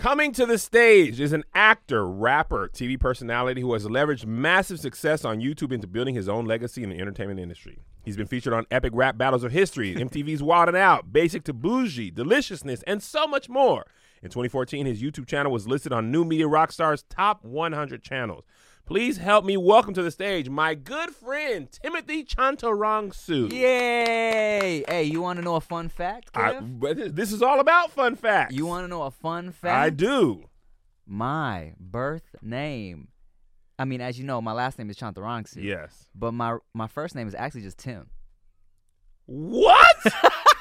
Coming to the stage is an actor, rapper, TV personality who has leveraged massive success on YouTube into building his own legacy in the entertainment industry. He's been featured on epic rap battles of history, MTV's Wild and Out, Basic to Bougie, Deliciousness, and so much more. In 2014, his YouTube channel was listed on New Media Rockstar's top 100 channels. Please help me welcome to the stage my good friend Timothy Chantarangsu. Yay! Hey, you want to know a fun fact? I, this is all about fun facts. you want to know a fun fact? I do. My birth name. I mean, as you know, my last name is Chantarangsu. Yes. But my my first name is actually just Tim. What?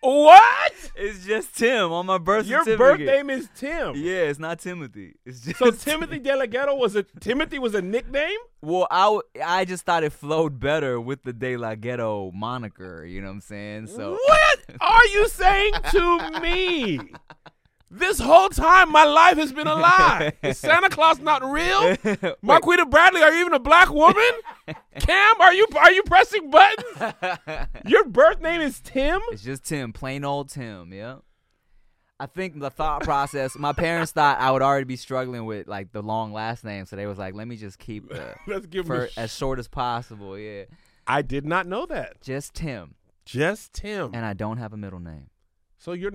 what? It's just Tim on my birth Your certificate. birth name is Tim. Yeah, it's not Timothy. It's just So Timothy De La Ghetto was a Timothy was a nickname? Well, I, w- I just thought it flowed better with the De La Ghetto moniker. You know what I'm saying? So What are you saying to me? This whole time my life has been a lie. Is Santa Claus not real? Marquita Bradley, are you even a black woman? Cam, are you are you pressing buttons? Your birth name is Tim? It's just Tim, plain old Tim. Yeah. I think the thought process. My parents thought I would already be struggling with like the long last name, so they was like, "Let me just keep the Let's give sh- as short as possible." Yeah, I did not know that. just Tim, Just Tim. and I don't have a middle name. so you're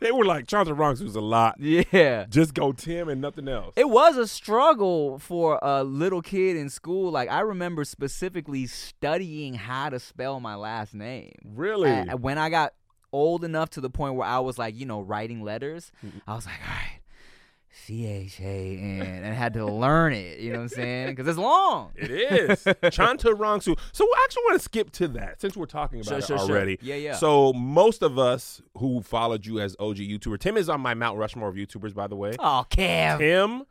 they were like Chauncey Bronx was a lot. Yeah. Just go Tim and nothing else. It was a struggle for a little kid in school. Like I remember specifically studying how to spell my last name. really? When I got old enough to the point where I was like, you know, writing letters. I was like, all right, C H A N, and had to learn it. You know what I'm saying? Because it's long. It is Chantarangsu. So I actually want to skip to that since we're talking about Sure, it sure, sure. already. Yeah, yeah. So most of us who followed you as OG YouTuber, Tim is on my Mount Rushmore of YouTubers, by the way. Oh, Cam. Tim,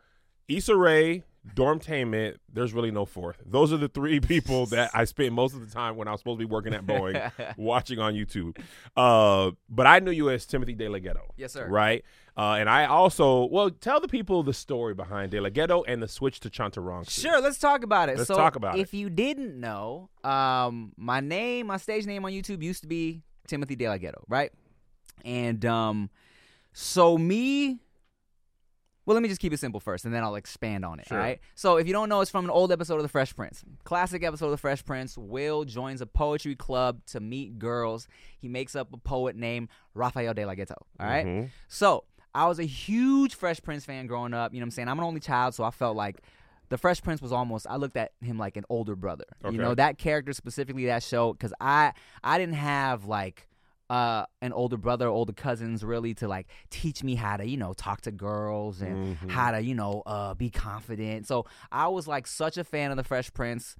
Issa Rae, Dormtainment. There's really no fourth. Those are the three people that I spent most of the time when I was supposed to be working at Boeing watching on YouTube. Uh, but I knew you as Timothy De La Ghetto. Yes, sir. Right. Uh, and I also well tell the people the story behind De La Ghetto and the switch to Chantarangsu. Sure, let's talk about it. Let's so talk about if you didn't know, um, my name, my stage name on YouTube used to be Timothy De La Ghetto, right? And um, so me. Well, let me just keep it simple first, and then I'll expand on it. Sure. All right. So, if you don't know, it's from an old episode of The Fresh Prince, classic episode of The Fresh Prince. Will joins a poetry club to meet girls. He makes up a poet named Rafael De La Ghetto. All right? Mhm. So I was a huge Fresh Prince fan growing up. You know what I'm saying? I'm an only child, so I felt like the Fresh Prince was almost. I looked at him like an older brother. Okay. You know that character specifically that show because I I didn't have like uh an older brother, older cousins really to like teach me how to you know talk to girls and Mhm. how to you know uh be confident. So I was like such a fan of the Fresh Prince.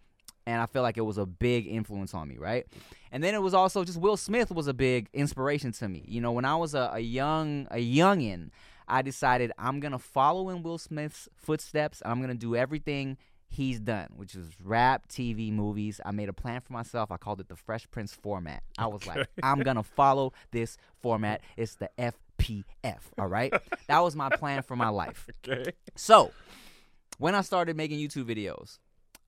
And I feel like it was a big influence on me, right? And then it was also just Will Smith was a big inspiration to me. You know, when I was a, a young a youngin, I decided I'm gonna follow in Will Smith's footsteps. And I'm gonna do everything he's done, which is rap, TV, movies. I made a plan for myself. I called it the Fresh Prince format. I was like, I'm gonna follow this format. It's the FPF. All right, that was my plan for my life. Okay. So, when I started making YouTube videos,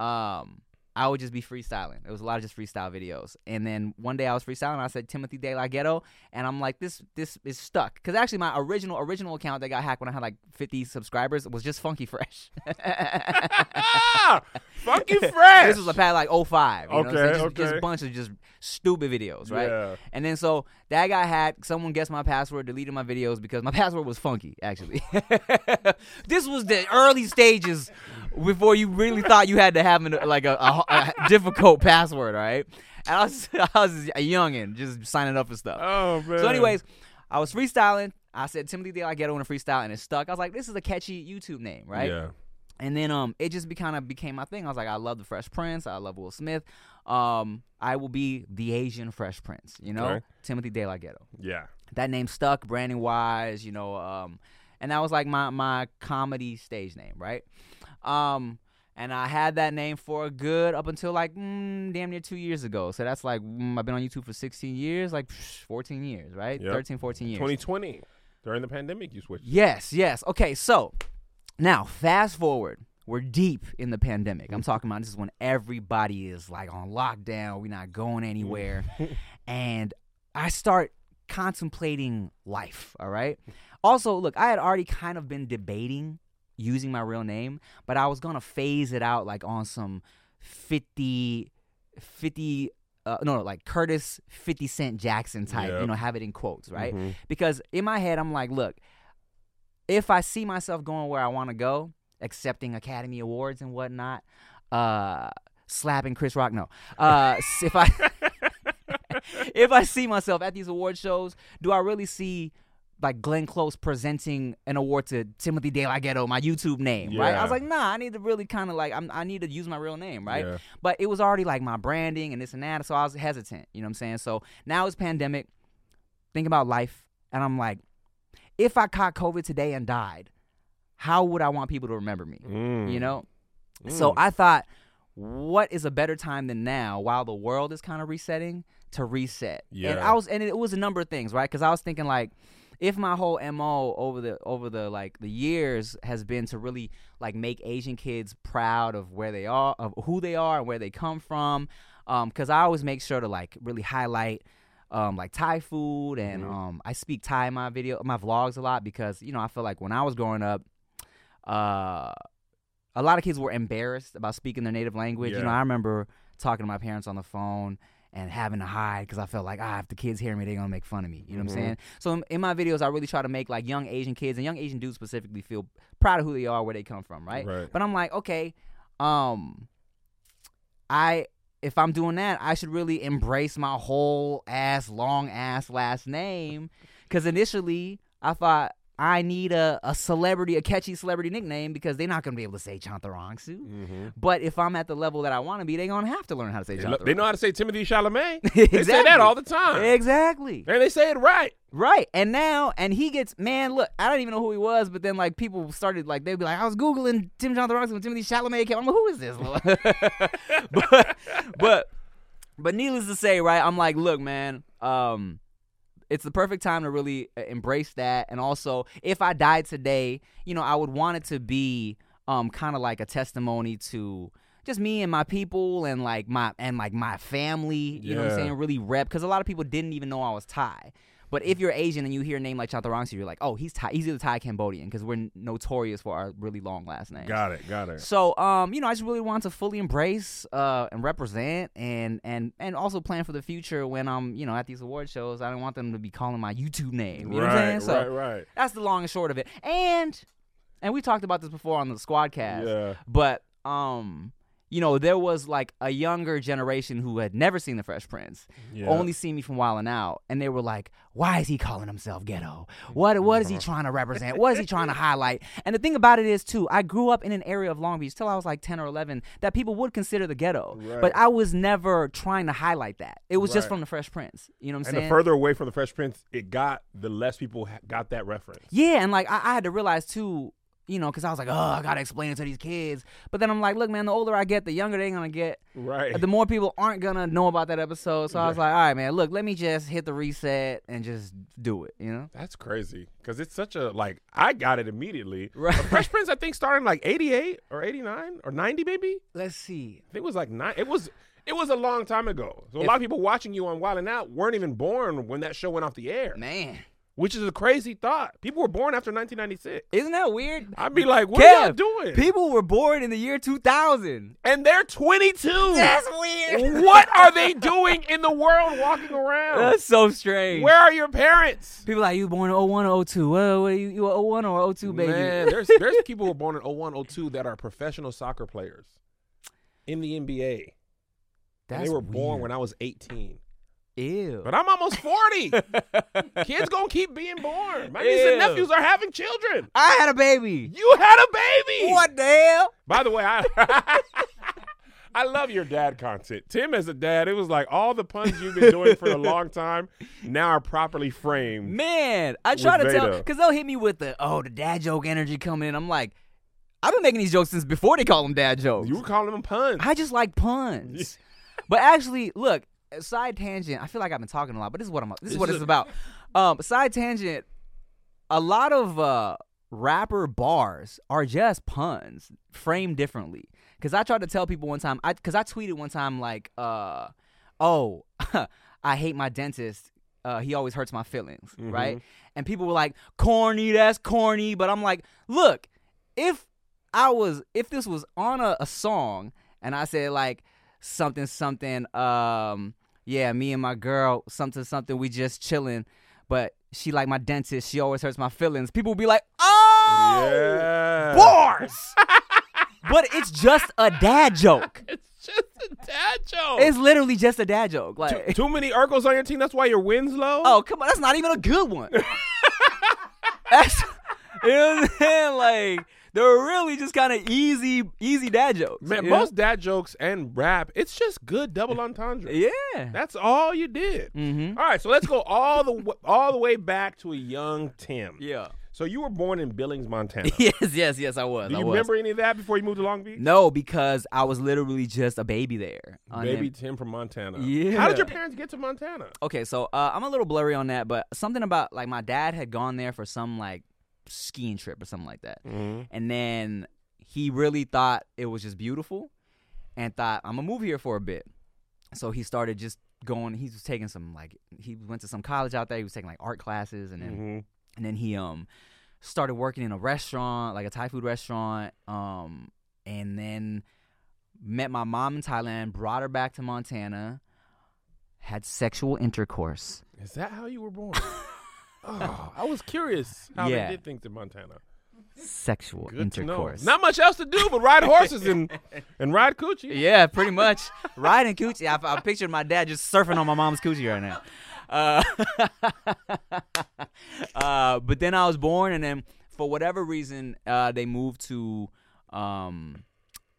um, I would just be freestyling. It was a lot of just freestyle videos. And then one day I was freestyling. I said Timothy De La Ghetto, and I'm like, this this is stuck because actually my original original account that got hacked when I had like 50 subscribers was just Funky Fresh. funky fresh. This was a pad like 05. You know what I'm saying? Okay, just, just a bunch of just stupid videos, right? Yeah. And then so that got hacked. Someone guessed my password, deleted my videos because my password was funky, actually. this was the early stages before you really thought you had to have an, like a, a, a difficult password, right? And I was, I was a youngin, just signing up for stuff. Oh man. So, anyways, I was freestyling. I said Timothy De La Ghetto in a freestyle, and it stuck. I was like, this is a catchy YouTube name, right? Yeah. And then um, it just be, kind of became my thing. I was like, I love the Fresh Prince. I love Will Smith. Um, I will be the Asian Fresh Prince. You know, Okay. Timothy De La Ghetto. Yeah. That name stuck, branding wise. You know, um, and that was like my my comedy stage name, right? Um, and I had that name for a good up until like mm, damn near two years ago. So that's like mm, I've been on YouTube for 16 years, like psh, 14 years, right? Yep. 13, 14 years. 2020 during the pandemic, you switched. Yes, yes. Okay, so now fast forward. We're deep in the pandemic. I'm talking about this is when everybody is like on lockdown. We're not going anywhere. and I start contemplating life. All right. Also, look, I had already kind of been debating using my real name, but I was gonna phase it out like on some 50, 50 uh, no, no, like Curtis 50 Cent Jackson type, Yep. you know, have it in quotes, right? Mhm. Because in my head, I'm like, look, if I see myself going where I want to go, accepting Academy Awards and whatnot, uh, slapping Chris Rock, no. Uh, if I if I see myself at these award shows, do I really see like Glenn Close presenting an award to Timothy De La Ghetto, my YouTube name, right? I was like, nah, I need to really kind of like, I'm, I need to use my real name, right? Yeah. But it was already like my branding and this and that, so I was hesitant. You know what I'm saying? So now it's pandemic. Think about life, and I'm like, if I caught COVID today and died, how would I want people to remember me? Mm. You know? So Mm. I thought, what is a better time than now, while the world is kind of resetting, to reset? And Yeah. I was, and it was a number of things, right? Because I was thinking like, if my whole mo over the over the like the years has been to really like make Asian kids proud of where they are, of who they are, and where they come from, because I always make sure to like really highlight. Um, like Thai food, and Mhm. um, I speak Thai in my video, my vlogs a lot because you know I feel like when I was growing up, uh, a lot of kids were embarrassed about speaking their native language. You know, I remember talking to my parents on the phone and having to hide because I felt like, ah, if the kids hear me, they're gonna make fun of me. You know what Mhm. I'm saying? So in, in my videos, I really try to make like young Asian kids and young Asian dudes specifically feel proud of who they are, where they come from, right? Right. But I'm like, okay, um, I if I'm doing that, I should really embrace my whole ass long ass last name because initially I thought I need a, a celebrity, a catchy celebrity nickname because they're not gonna be able to say Chantarangsu. Mm-hmm. But if I'm at the level that I want to be, they're gonna have to learn how to say Chantarangsu. they know how to say Timothy Chalamet. They say that all the time. Exactly. And they say it right. Right. And now, and he gets, man, look, I don't even know who he was, but then, like, people started, like, they'd be like, I was Googling Tim Robinson when Timothy Chalamet came. I'm like, who is this? but, but, but needless to say, right, I'm like, look, man, um, it's the perfect time to really uh, embrace that. And also, if I died today, you know, I would want it to be um kind of like a testimony to just me and my people and like my and like my family. You know what I'm saying? Really rep because a lot of people didn't even know I was Thai. But if you're Asian and you hear a name like Chantarangsu, you're like, oh, he's Thai. He's either Thai Cambodian because we're notorious for our really long last names. Got it. Got it. So, um, you know, I just really want to fully embrace uh, and represent, and and and also plan for the future when I'm, you know, at these award shows. I don't want them to be calling my YouTube name. You know what I'm saying? right, So right, right. that's the long and short of it. And and we talked about this before on the Squadcast. Yeah. But um, you know, there was like a younger generation who had never seen the Fresh Prince, Yeah. only seen me from Wildin' Out, and they were like, "Why is he calling himself ghetto? What what is he trying to represent? What is he trying to highlight?" And the thing about it is too, I grew up in an area of Long Beach till I was like ten or eleven that people would consider the ghetto, Right. but I was never trying to highlight that. It was just from the Fresh Prince. You know what I'm and saying? the further away from the Fresh Prince it got, the less people ha- got that reference. Yeah, and like I, I had to realize too, you know, because I was like, oh, I gotta explain it to these kids. But then I'm like, look, man, the older I get, the younger they're gonna get. Right. The more people aren't gonna know about that episode. So I was like, all right, man, look, let me just hit the reset and just do it. You know? That's crazy because it's such a like I got it immediately. Right. Fresh Prince I think started like eighty eight or eighty nine or ninety maybe. Let's see. I think it was like nine. It was it was a long time ago. So a If- lot of people watching you on Wild and Out weren't even born when that show went off the air, Man, which is a crazy thought. People were born after nineteen ninety six. isn't that weird? I'd be like, what are y'all doing? People were born in the year 2000. and they're twenty two. That's weird. what are they doing in the world walking around? That's so strange. Where are your parents? People like you born in 01 or 02. What, what, you, you a 01 or 02 baby? Man, there's there's people who are born in 01, 02 that are professional soccer players in the NBA. and That's they were born when I was 18. Ew. But I'm almost 40. Kids gonna keep being born. My nieces and Ew. nephews are having children. I had a baby. You had a baby. What the hell? By the way, I I love your dad content. Tim as a dad, it was like all the puns you've been doing for a long time now are properly framed. Man, I try to With tell Veda. because they'll hit me with the oh the dad joke energy coming in. I'm like, I've been making these jokes since before they call them dad jokes. You were calling them puns. I just like puns. but actually, look, side tangent. I feel like I've been talking a lot, but this is what I'm. This is what it's about. Um, side tangent. A lot of uh rapper bars are just puns framed differently. Because I tried to tell people one time, I because I tweeted one time like, uh, oh, I hate my dentist uh, he always hurts my feelings, Mhm. right? And people were like, corny, that's corny. But I'm like, look, if I was, if this was on a, a song and I said like something, something, um, yeah, me and my girl, something, something, we just chilling, but she like my dentist, she always hurts my feelings. People be like, oh, Yeah. bars. but it's just a dad joke. It's just a dad joke. It's literally just a dad joke. too, Like, too many Urkels on your team. That's why your wins low. oh come on, that's not even a good one. that's you know what I'm saying? Like they're really just kind of easy, easy dad jokes. man, you know? most dad jokes and rap, it's just good double entendre. yeah. That's all you did. Mm-hmm. All right, so let's go all the w- all the way back to a young Tim. Yeah. So you were born in Billings, Montana. Yes, yes, yes. I was. Do I you was. remember any of that before you moved to Long Beach? No, because I was literally just a baby there. Baby them- Tim from Montana. Yeah. How did your parents get to Montana? Okay, so uh, I'm a little blurry on that, but something about like my dad had gone there for some like skiing trip or something like that. Mm-hmm. and then he really thought it was just beautiful and thought i'm gonna move here for a bit so he started just going he was taking some like he went to some college out there he was taking like art classes and then Mm-hmm. and then he um started working in a restaurant like a thai food restaurant um and then met my mom in thailand brought her back to montana had sexual intercourse Is that how you were born? oh, I was curious how Yeah. they did things in Montana. sexual Good to know. intercourse Not much else to do but ride horses and and ride coochie. Yeah, pretty much. Riding coochie. I, I pictured my dad just surfing on my mom's coochie right now. Uh, uh, but then I was born, and then for whatever reason, uh, they moved to um,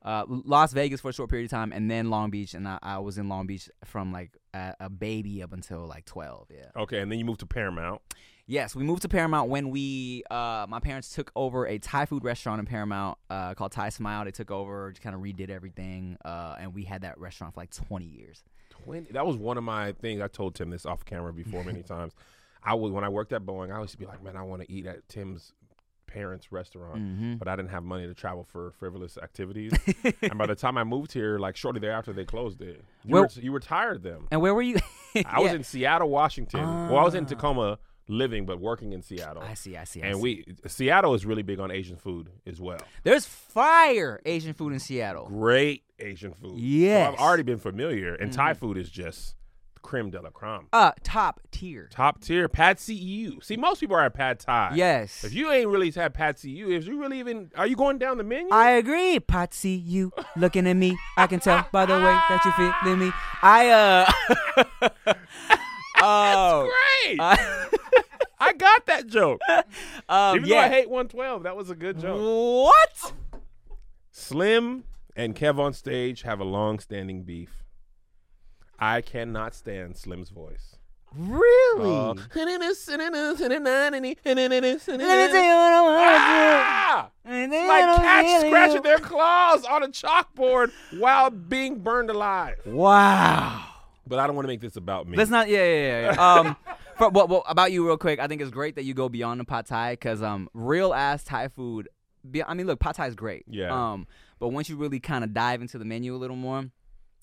uh, Las Vegas for a short period of time, and then Long Beach, and I, I was in Long Beach from like a, a baby up until like twelve. Yeah. Okay, and then you moved to Paramount. Yes, we moved to Paramount when we, uh, my parents took over a Thai food restaurant in Paramount uh, called Thai Smile. They took over, just kind of redid everything, uh, and we had that restaurant for like 20 years. 20. That was one of my things. I told Tim this off camera before many times. I would when I worked at Boeing, I used to be like, man, I want to eat at Tim's parents' restaurant, Mm-hmm. but I didn't have money to travel for frivolous activities. and by the time I moved here, like shortly thereafter, they closed it. You, you retired them. And where were you? I was in Seattle, Washington. well, I was in Ah. Tacoma living, but working in Seattle. I see, I see. I and see. we Seattle is really big on Asian food as well. There's fire Asian food in Seattle. Great Asian food. Yes. So I've already been familiar, and Thai Mhm. food is just creme de la creme. Uh, top tier. Top tier, Pad See Ew. See, most people are at Pad Thai. Yes. If you ain't really had Pad See Ew, if you really even, are you going down the menu? I agree, Patsy. You looking at me? I can tell by the way that you feeling me. I uh. oh. Great. I- I got that joke. um, Even though. I hate 112, that was a good joke. What? Slim and Kev on stage have a long-standing beef. I cannot stand Slim's voice. Really? Uh, Let me tell you what I Ah! want to do. like cats scratching their claws on a chalkboard while being burned alive. Wow. But I don't want to make this about me. Let's not. Yeah, yeah, yeah. yeah. Um, for, well, well, about you real quick. I think it's great that you go beyond the pad thai because um, real ass Thai food. Be, I mean, look, pad thai is great. Yeah. Um, but once you really kind of dive into the menu a little more,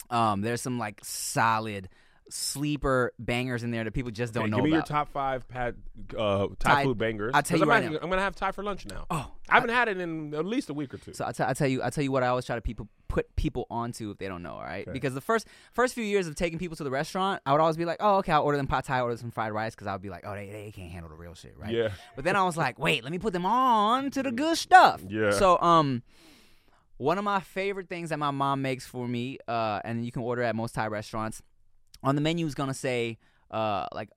um, there's some like solid sleeper bangers in there that people just don't Okay, know give me your top five pad, uh, Thai, Thai- food bangers. I'll tell you I'm, right actually- I'm gonna have Thai for lunch now. oh, I haven't had it in at least a week or two. So I tell tell you I tell you what I always try to people put people onto if they don't know, all right? Okay. Because the first first few years of taking people to the restaurant, I would always be like, oh okay, I'll order them pad thai, order some fried rice, because I would be like, oh they, they can't handle the real shit, right? Yeah. But then I was like, wait, let me put them on to the good stuff. Yeah. So um, one of my favorite things that my mom makes for me, uh, and you can order at most Thai restaurants, on the menu is gonna say uh like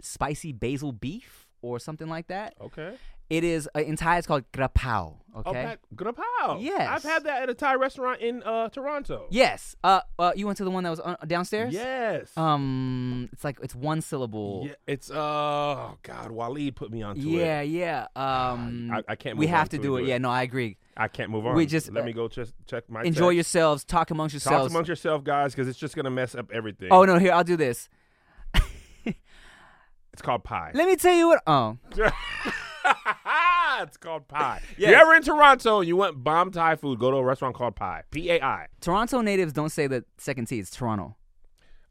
spicy basil beef or something like that. Okay. It is uh, in Thai it's called grapao. Okay. Grapao. Yes. I've had that at a Thai restaurant in uh, Toronto. Yes. Uh, uh, you went to the one that was uh, downstairs. Yes. Um, it's like it's one syllable. yeah, it's uh, oh God, Waleed put me onto Yeah, it. yeah. Um, I, I can't. we have on to do it. Yeah, no, I agree. I can't move on. We just, let uh, me go just check my. Enjoy text. yourselves. Talk amongst yourselves. Talk amongst yourself, guys, because it's just gonna mess up everything. oh no, here I'll do this. It's called Pai. Let me tell you what. Oh, it's called Pai. Yes. If you're ever in Toronto and you want bomb Thai food, go to a restaurant called Pai. P A I. Toronto natives don't say the second T. It's Toronto.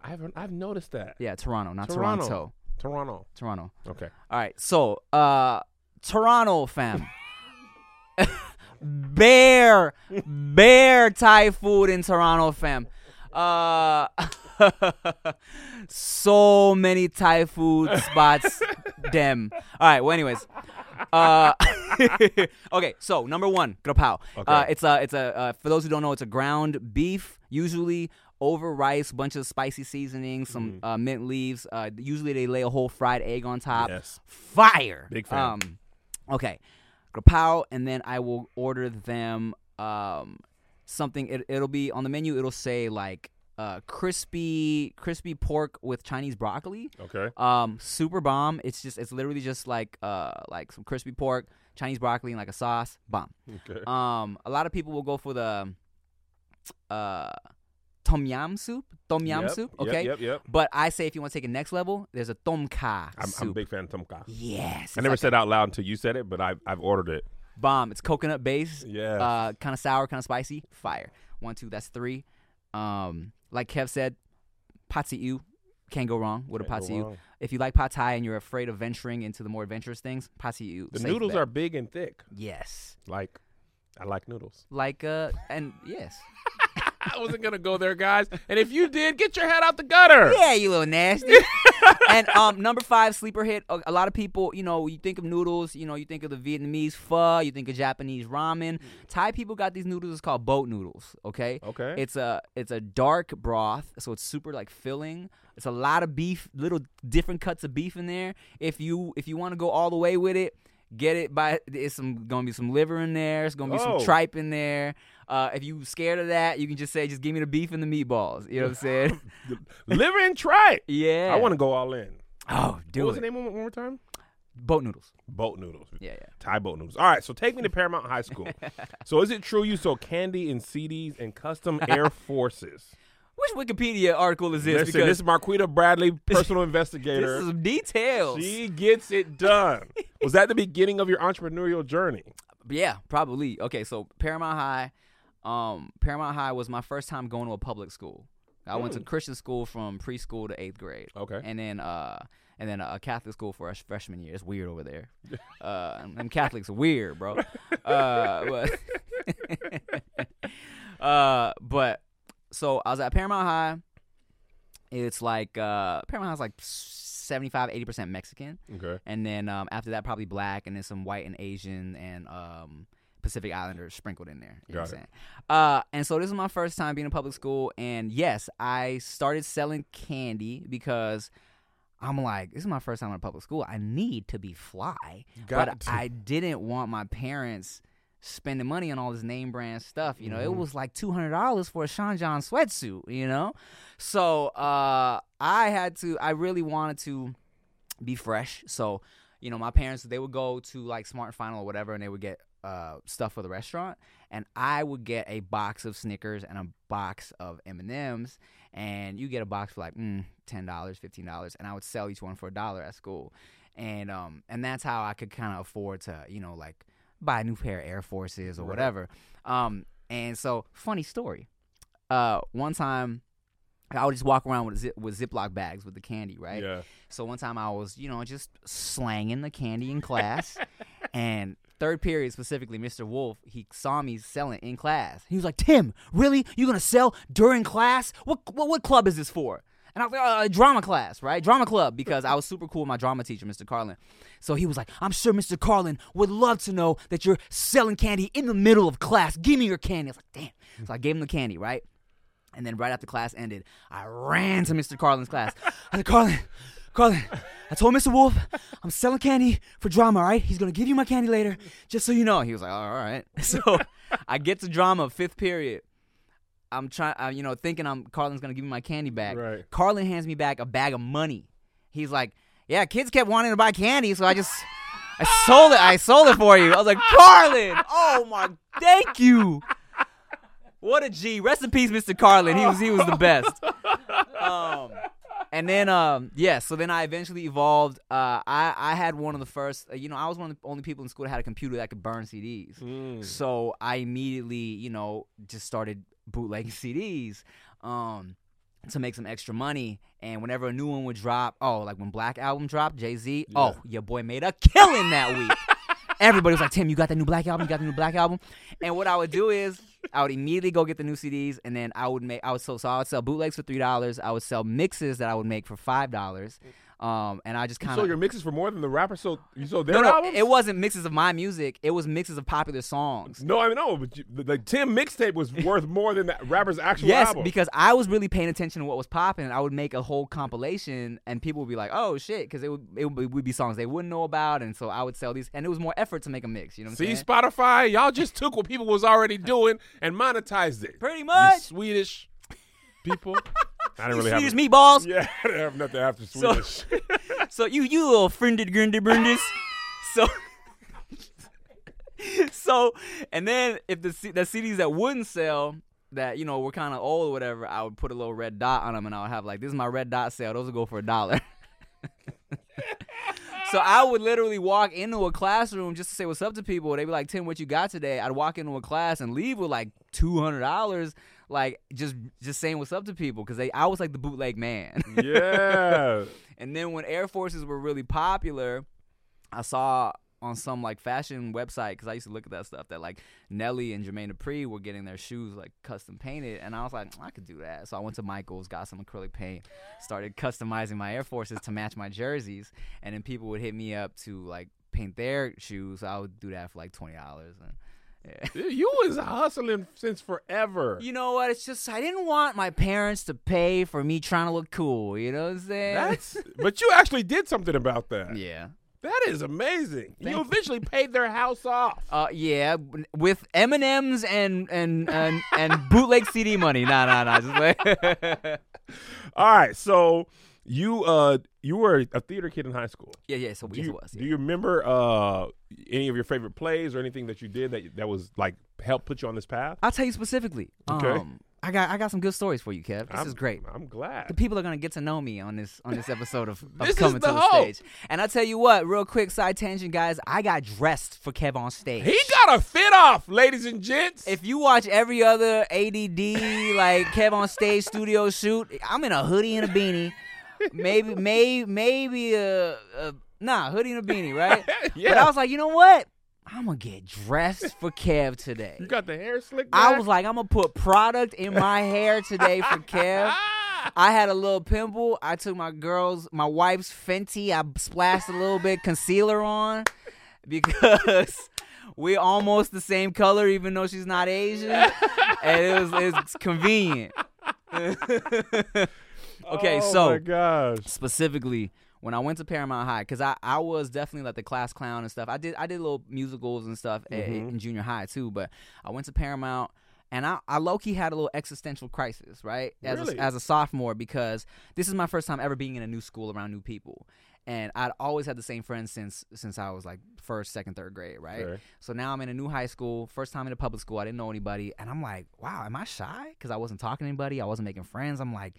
I've I've noticed that. Yeah, Toronto, not Toronto. Toronto. Toronto. Toronto. Okay. All right. So, uh, Toronto fam. bare, bare Thai food in Toronto fam. Uh, so many Thai food spots. Them. All right. Well, anyways. Uh, okay. So number one, grapao. Okay. Uh, it's a, it's a. Uh, for those who don't know, it's a ground beef, usually over rice, bunch of spicy seasonings, some Mm-hmm. uh, mint leaves. Uh, usually they lay a whole fried egg on top. Yes. Fire. Big fan. Um, okay, grapao, and then I will order them um, something. It, it'll be on the menu. It'll say like uh, crispy, crispy pork with Chinese broccoli. Okay. Um, super bomb. It's just, it's literally just like uh, like some crispy pork, Chinese broccoli, and like a sauce. Bomb. Okay. Um, a lot of people will go for the uh, tom yam soup. Tom yam Yep, soup. Okay. Yep. Yep. But I say if you want to take it next level, there's a tom kha I'm, soup. I'm a big fan of tom kha. Yes. I never said out loud until you said it, but I've I've ordered it. bomb. It's coconut based. Yeah. Uh, kind of sour, kind of spicy. Fire. One, two. That's three. Um, like Kev said, ew. Can't go wrong with a Can't see If you like pad thai and you're afraid of venturing into the more adventurous things, pad see. The noodles bet. are big and thick. yes. Like, I like noodles. Like uh, and yes. I wasn't gonna go there, guys. And if you did, get your head out the gutter. Yeah, you little nasty. and um, number five, sleeper hit. A, a lot of people, you know, you think of noodles, you know, you think of the Vietnamese pho, you think of Japanese ramen. Thai people got these noodles. It's called boat noodles. Okay. Okay. It's a it's a dark broth, so it's super like filling. It's a lot of beef, little different cuts of beef in there. If you if you want to go all the way with it, get it by it's some gonna be some liver in there. It's gonna be Oh. some tripe in there. Uh, if you scared of that, you can just say, just give me the beef and the meatballs. You know what I'm saying? Liver and tripe. yeah. I want to go all in. Oh, do what was it. the name one, one more time? Boat noodles. Boat noodles. Yeah, yeah. Thai boat noodles. All right, so take me to Paramount High School. so is it true you sold candy and CDs and custom Air Forces? Which Wikipedia article is this? Listen, because this is Marquita Bradley, personal investigator. this is some details. She gets it done. Was that the beginning of your entrepreneurial journey? Yeah, probably. Okay, so Paramount High, um, Paramount High was my first time going to a public school. I went to Christian school from preschool to eighth grade, Okay. and then uh, and then a Catholic school for a freshman year. It's weird over there. Uh, and Catholics weird, bro. Uh, but uh, but so I was at Paramount High. It's like uh, Paramount High's like 75, 80 percent Mexican Okay. and then um, after that probably black and then some white and asian and um, pacific islanders sprinkled in there you know what i'm saying uh, and so this is my first time being in public school and yes i started selling candy because i'm like this is my first time in public school i need to be fly Got but to. i didn't want my parents spending money on all this name brand stuff you know it Mhm. was like $200 for a sean john sweatsuit you know so uh, i had to i really wanted to be fresh. So, you know, my parents they would go to like Smart Final or whatever, and they would get uh, stuff for the restaurant, and I would get a box of Snickers and a box of M and M's, and you get a box for like mm, ten dollars, fifteen dollars, and I would sell each one for a dollar at school, and um, and that's how I could kind of afford to, you know, like buy a new pair of Air Forces or Right. whatever. Um, and so funny story. Uh, one time. I would just walk around with zip, with Ziploc bags with the candy, right? Yeah. So one time I was, you know, just slanging the candy in class, and third period specifically, Mr. Wolf, he saw me selling in class. He was like, "Tim, really? You're gonna sell during class? What what, what club is this for?" And I was like, uh, drama class, right? Drama club, because I was super cool with my drama teacher, Mr. Carlin. So he was like, I'm sure Mr. Carlin would love to know that you're selling candy in the middle of class. Give me your candy. I was like, damn. So I gave him the candy, right? And then right after class ended, I ran to Mr. Carlin's class. I said, Carlin, Carlin, I told Mr. Wolf I'm selling candy for drama, all right? He's gonna give you my candy later, just so you know. He was like, all right. So I get to drama, fifth period. I'm trying, you know, thinking I'm Carlin's gonna give me my candy back. Right. Carlin hands me back a bag of money. He's like, yeah, kids kept wanting to buy candy, so I just. I sold it. I sold it for you. I was like, Carlin. Oh my, thank you. What a G. Rest in peace, Mr. Carlin. He was he was the best. Um, and then um yeah, so then I eventually evolved. Uh, I I had one of the first. Uh, you know, I was one of the only people in school that had a computer that could burn CDs. Mm. So I immediately, you know, just started bootlegging CDs. Um, to make some extra money. And whenever a new one would drop, oh, like when Black album dropped, Jay Z, Yeah. oh, your boy made a killing that week. Everybody was like, Tim, you got that new Black album? You got the new Black album? And what I would do is I would immediately go get the new CDs, and then I would make I would sell so I would sell bootlegs for three dollars. I would sell mixes that I would make for five dollars. Um, and I just You kind of your mixes for more than the rapper sold. You sold their no, no, albums. it wasn't mixes of my music. It was mixes of popular songs. no, I mean no, but you, the, the Tim mixtape was worth more than that rapper's actual Yes, album. because I was really paying attention to what was popping. and I would make a whole compilation, and people would be like, "Oh shit," because it would it would, be, would be songs they wouldn't know about, and so I would sell these, and it was more effort to make a mix. You know what I'm See, saying? Spotify, y'all just took what people was already doing and monetized it. Pretty You much. Swedish people. I didn't really Swedish have. meatballs. Yeah, I didn't have nothing after So- Swedish. So you you little friended grundy brindis. so so and then if the C- the CDs that wouldn't sell that you know were kind of old or whatever, I would put a little red dot on them and I would have like this is my red dot sale. Those will go for a dollar. So I would literally walk into a classroom just to say what's up to people. They'd be like, "Tim, what you got today?" I'd walk into a class and leave with like two hundred dollars, like just just saying what's up to people because they I was like the bootleg man. yeah. And then when Air Forces were really popular, I saw on some like fashion website because I used to look at that stuff that like Nelly and Jermaine Dupri were getting their shoes like custom painted, and I was like, I could do that. So I went to Michaels, got some acrylic paint, started customizing my Air Forces to match my jerseys, and then people would hit me up to like paint their shoes. So I would do that for like twenty dollars. Yeah. You was hustling since forever. You know what? It's just I didn't want my parents to pay for me trying to look cool. You know what I'm saying? That's but you actually did something about that. yeah. That is amazing. Thank you you. eventually paid their house off. Uh, yeah, with M and M's and and and and bootleg CD money. Nah, nah, nah. Just like All right, so you uh you were a theater kid in high school. yeah, yeah. So Do yes, you, it was. do you remember uh any of your favorite plays or anything that you did that that was like helped put you on this path? I'll tell you specifically. Okay. Um, I got I got some good stories for you, Kev. This I'm, is great. I'm glad. The people are gonna get to know me on this on this episode of, of This is coming the to the hope. stage. And I tell you what, real quick side tangent, guys. I got dressed for Kev on stage. He got a fit off, ladies and gents. if you watch every other ADD like Kev on stage studio shoot, I'm in a hoodie and a beanie. Maybe, maybe, maybe a, a nah hoodie and a beanie, right? yeah, But I was like, you know what? I'm gonna get dressed for Kev today. you got the hair slick. I was like, I'm gonna put product in my hair today for Kev. I had a little pimple. I took my girl's, my wife's Fenty. I splashed a little bit concealer on because we're almost the same color, even though she's not Asian, and it was it's convenient. Okay, oh so my gosh. specifically when I went to Paramount High, because I, I was definitely like the class clown and stuff. I did I did little musicals and stuff a- Mhm. in junior high too, but I went to Paramount and I, I low key had a little existential crisis, right? As Really? a, as a sophomore, because this is my first time ever being in a new school around new people. And I'd always had the same friends since since I was like first, second, third grade, right? Okay. So now I'm in a new high school, first time in a public school. I didn't know anybody, and I'm like, wow, am I shy? Because I wasn't talking to anybody, I wasn't making friends. I'm like,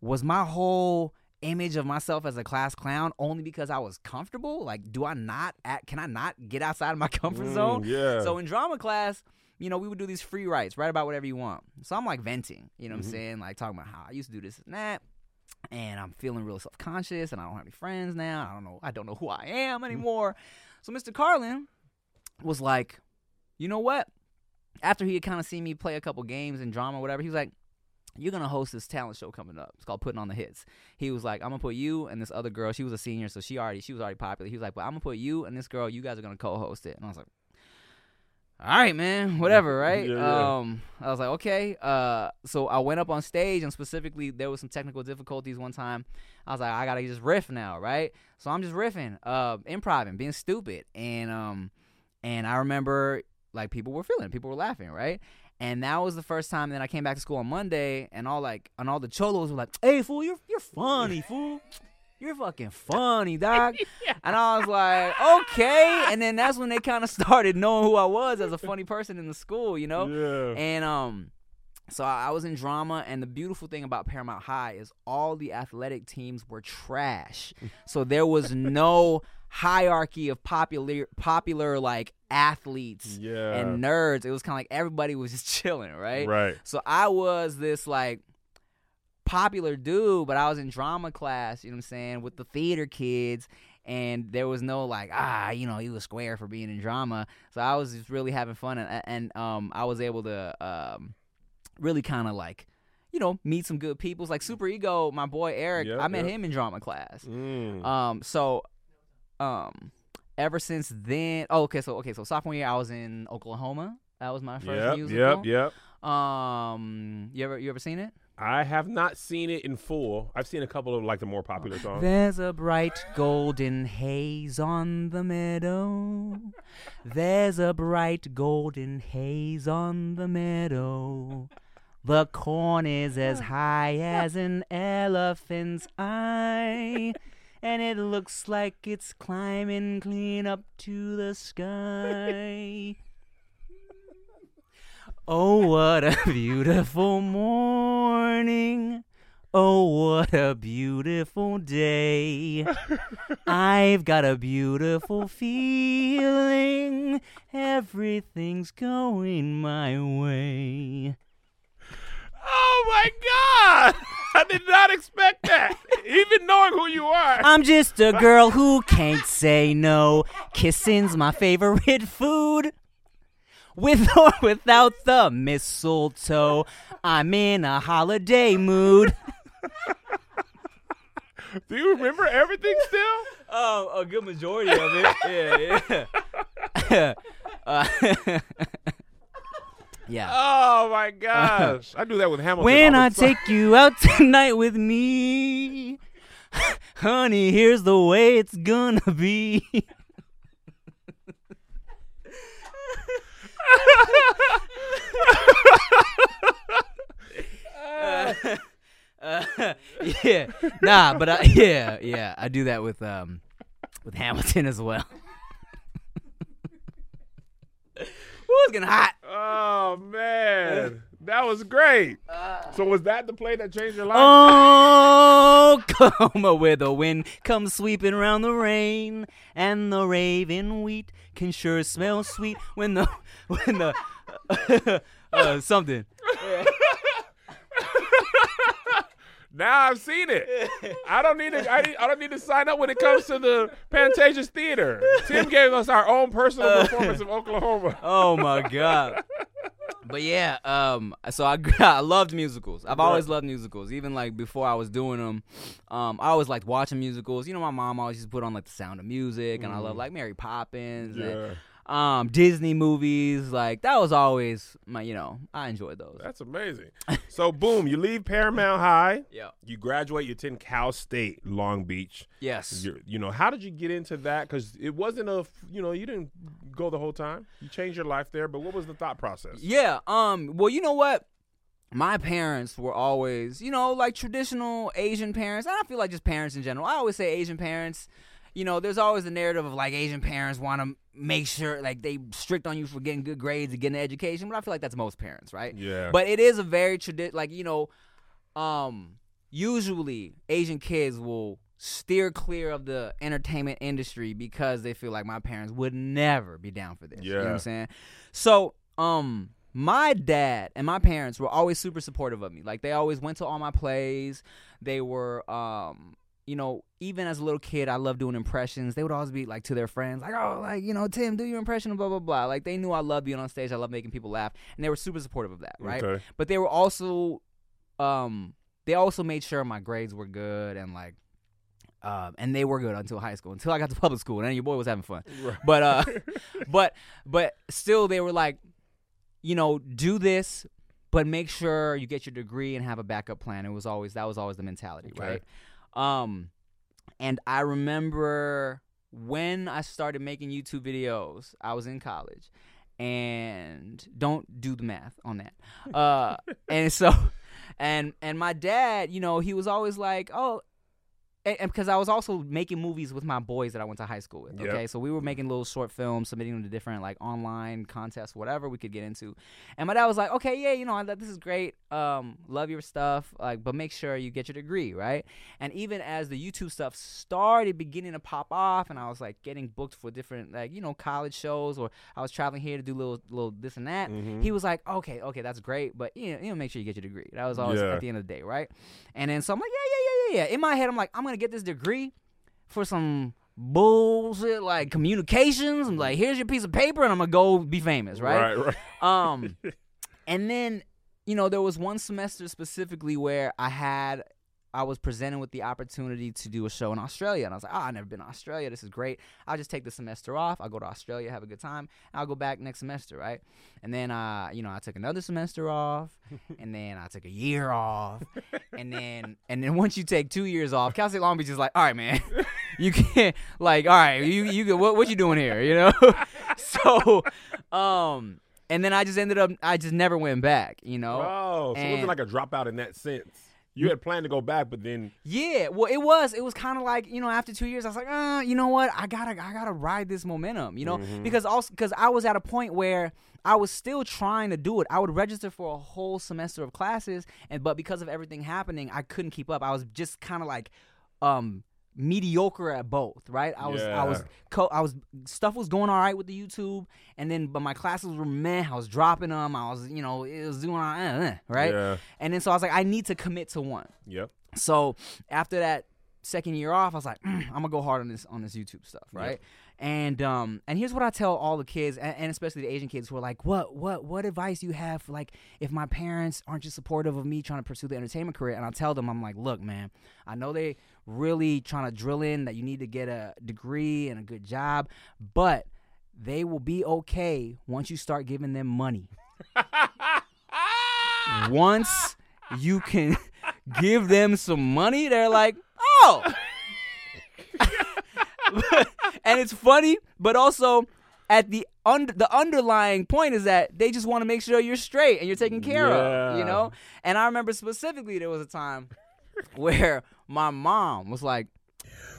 was my whole image of myself as a class clown only because I was comfortable? Like, do I not act, can I not get outside of my comfort Mm, zone? Yeah. So in drama class, you know, we would do these free writes, write about whatever you want. So I'm like venting, you know what Mhm. I'm saying? Like talking about how I used to do this and that. And I'm feeling real self conscious and I don't have any friends now. I don't know I don't know who I am anymore. So Mr. Carlin was like, you know what? After he had kind of seen me play a couple games and drama, whatever, he was like, You're gonna host this talent show coming up. It's called Putting on the Hits. He was like, I'm gonna put you and this other girl. She was a senior, so she already she was already popular. He was like, But I'm gonna put you and this girl. You guys are gonna co-host it. And I was like, All right, man, whatever, right? Yeah, yeah. Um, I was like, okay. Uh, so I went up on stage, and specifically, there was some technical difficulties one time. I was like, I gotta just riff now, right? So I'm just riffing, uh, improvising, being stupid, and um, and I remember like people were feeling, it, people were laughing, right? And that was the first time that I came back to school on Monday, and all like, and all the cholos were like, "Hey, fool, you're you're funny, fool." You're fucking funny, dog. And I was like, okay. And then that's when they kind of started knowing who I was as a funny person in the school, you know? Yeah. And um, so I was in drama, and the beautiful thing about Paramount High is all the athletic teams were trash. so there was no hierarchy of popular, popular like athletes yeah. and nerds. It was kind of like everybody was just chilling, right? Right. So I was this like popular dude, but I was in drama class, you know what I'm saying, with the theater kids and there was no like ah you know he was square for being in drama so i was just really having fun and, and um i was able to um really kind of like you know meet some good people it's like super ego my boy eric Yep, i met yep. him in drama class Mm. um so um ever since then oh okay so okay so sophomore year i was in oklahoma that was my first yep, musical yep, yep. um you ever you ever seen it I have not seen it in full. I've seen a couple of like the more popular songs. There's a bright golden haze on the meadow. There's a bright golden haze on the meadow. The corn is as high as an elephant's eye. And it looks like it's climbing clean up to the sky. Oh, what a beautiful morning. Oh, what a beautiful day. I've got a beautiful feeling. Everything's going my way. Oh my God! I did not expect that, even knowing who you are. I'm just a girl who can't say no. Kissing's my favorite food. With or without the mistletoe, I'm in a holiday mood. Do you remember everything still? Oh, a good majority of it. Yeah, yeah. uh, yeah. Oh my gosh! I do that with Hamilton. When I take you out tonight with me, honey, here's the way it's gonna be. Uh, uh, yeah, nah, but I, yeah, yeah, I do that with um with Hamilton as well. It's getting hot. Oh man, that was great. So was that the play that changed your life? Oh, Oklahoma, where the wind comes sweeping round the rain, and the raven wheat can sure smell sweet when the when the uh, something. Now I've seen it. I don't need to. I, I don't need to sign up when it comes to the Pantages Theater. Tim gave us our own personal performance of Oklahoma. Oh my god. But yeah, um, so I I loved musicals. I've always loved musicals, even like before I was doing them. Um, I always liked watching musicals. You know, my mom always used to put on like The Sound of Music, and I love like Mary Poppins. and, Yeah, um Disney movies like that was always my you know I enjoyed those. that's amazing. So boom, you leave Paramount High. Yeah. You graduate. You attend Cal State, Long Beach. Yes. You're, you know, how did you get into that? Because it wasn't a, you know, you didn't go the whole time. You changed your life there, but what was the thought process? Yeah. Um. Well, you know what? My parents were always, you know, like traditional Asian parents. I feel like just parents in general. I always say Asian parents. You know, there's always the narrative of like Asian parents want to make sure like they strict on you for getting good grades and getting an education, but I feel like that's most parents, right? Yeah. But it is a very tradi- like you know, um, usually Asian kids will steer clear of the entertainment industry because they feel like my parents would never be down for this. You know what Yeah. I'm saying? So, um, my dad and my parents were always super supportive of me. Like they always went to all my plays. They were um you know, even as a little kid, I loved doing impressions. They would always be like to their friends, like, "Oh, like you know, Tim, do your impression," blah blah blah. Like they knew I loved being on stage. I love making people laugh, and they were super supportive of that, right? Okay. But they were also, um, they also made sure my grades were good and like, um, and they were good until high school, until I got to public school, and then your boy was having fun. Right. But uh, but but still, they were like, you know, do this, but make sure you get your degree and have a backup plan. It was always that was always the mentality, Okay. right? Um, and I remember when I started making YouTube videos, I was in college, and don't do the math on that. Uh, and so, and and my dad, you know, he was always like, oh. And because I was also making movies with my boys that I went to high school with. Yep. Okay, so we were making little short films, submitting them to different like online contests, whatever we could get into. And my dad was like, "Okay, yeah, you know, I, this is great. Um, love your stuff, like, but make sure you get your degree, right?" And even as the YouTube stuff started beginning to pop off, and I was like getting booked for different like you know college shows, or I was traveling here to do little little this and that. Mhm. He was like, "Okay, okay, that's great, but you know, you know, make sure you get your degree." That was always Yeah. at the end of the day, right? And then so I'm like, "Yeah, yeah, yeah, yeah, yeah." In my head, I'm like, "I'm gonna get this degree for some bullshit like communications. I'm like, here's your piece of paper, and I'm gonna go be famous, right?" Right, right. Um, and then you know there was one semester specifically where I had I was presented with the opportunity to do a show in Australia, and I was like, oh, I've never been to Australia. This is great. I'll just take the semester off. I'll go to Australia, have a good time, and I'll go back next semester, right? And then uh, you know I took another semester off, and then I took a year off, and then and then once you take two years off, Cal State Long Beach is like, all right, man, you can't like, all right, you you what what you doing here, you know? so, um, and then I just ended up, I just never went back, you know? Oh, so it wasn't like a dropout in that sense. You had planned to go back, but then Yeah, well, it was. It was kind of like you know, after two years, I was like, uh, you know what? I gotta, I gotta ride this momentum, you know, Mhm. because also because I was at a point where I was still trying to do it. I would register for a whole semester of classes, and but because of everything happening, I couldn't keep up. I was just kind of like, um, mediocre at both. Right? I was, I was, Yeah. co- I was stuff was going all right with the YouTube, and then but my classes were meh. I was dropping them. I was, you know, it was doing uh, uh, right. Yeah. And then so I was like, I need to commit to one. Yep. So after that second year off, I was like, "Mm, I'm gonna go hard on this on this YouTube stuff, right? And um and here's what I tell all the kids, and, and especially the Asian kids who are like, what what what advice do you have for like if my parents aren't just supportive of me trying to pursue the entertainment career? And I tell them, I'm like, look, man, I know they really trying to drill in that you need to get a degree and a good job, but they will be okay once you start giving them money. once you can give them some money, they're like, oh. and it's funny, but also at the under the underlying point is that they just want to make sure you're straight and you're taken care of, you know? And I remember specifically there was a time where my mom was like,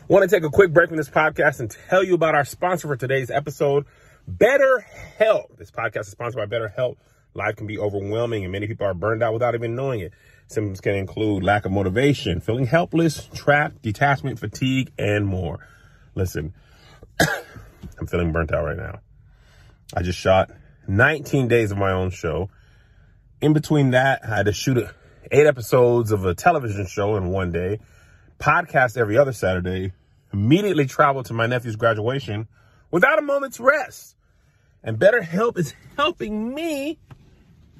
Want to take a quick break from this podcast and tell you about our sponsor for today's episode, Better Help. This podcast is sponsored by Better Help. Life can be overwhelming and many people are burned out without even knowing it. Symptoms can include lack of motivation, feeling helpless, trapped, detachment, fatigue, and more. Listen, I'm feeling burnt out right now. I just shot 19 days of my own show. In between that, I had to shoot eight episodes of a television show in one day, podcast every other Saturday, immediately travel to my nephew's graduation without a moment's rest. And BetterHelp is helping me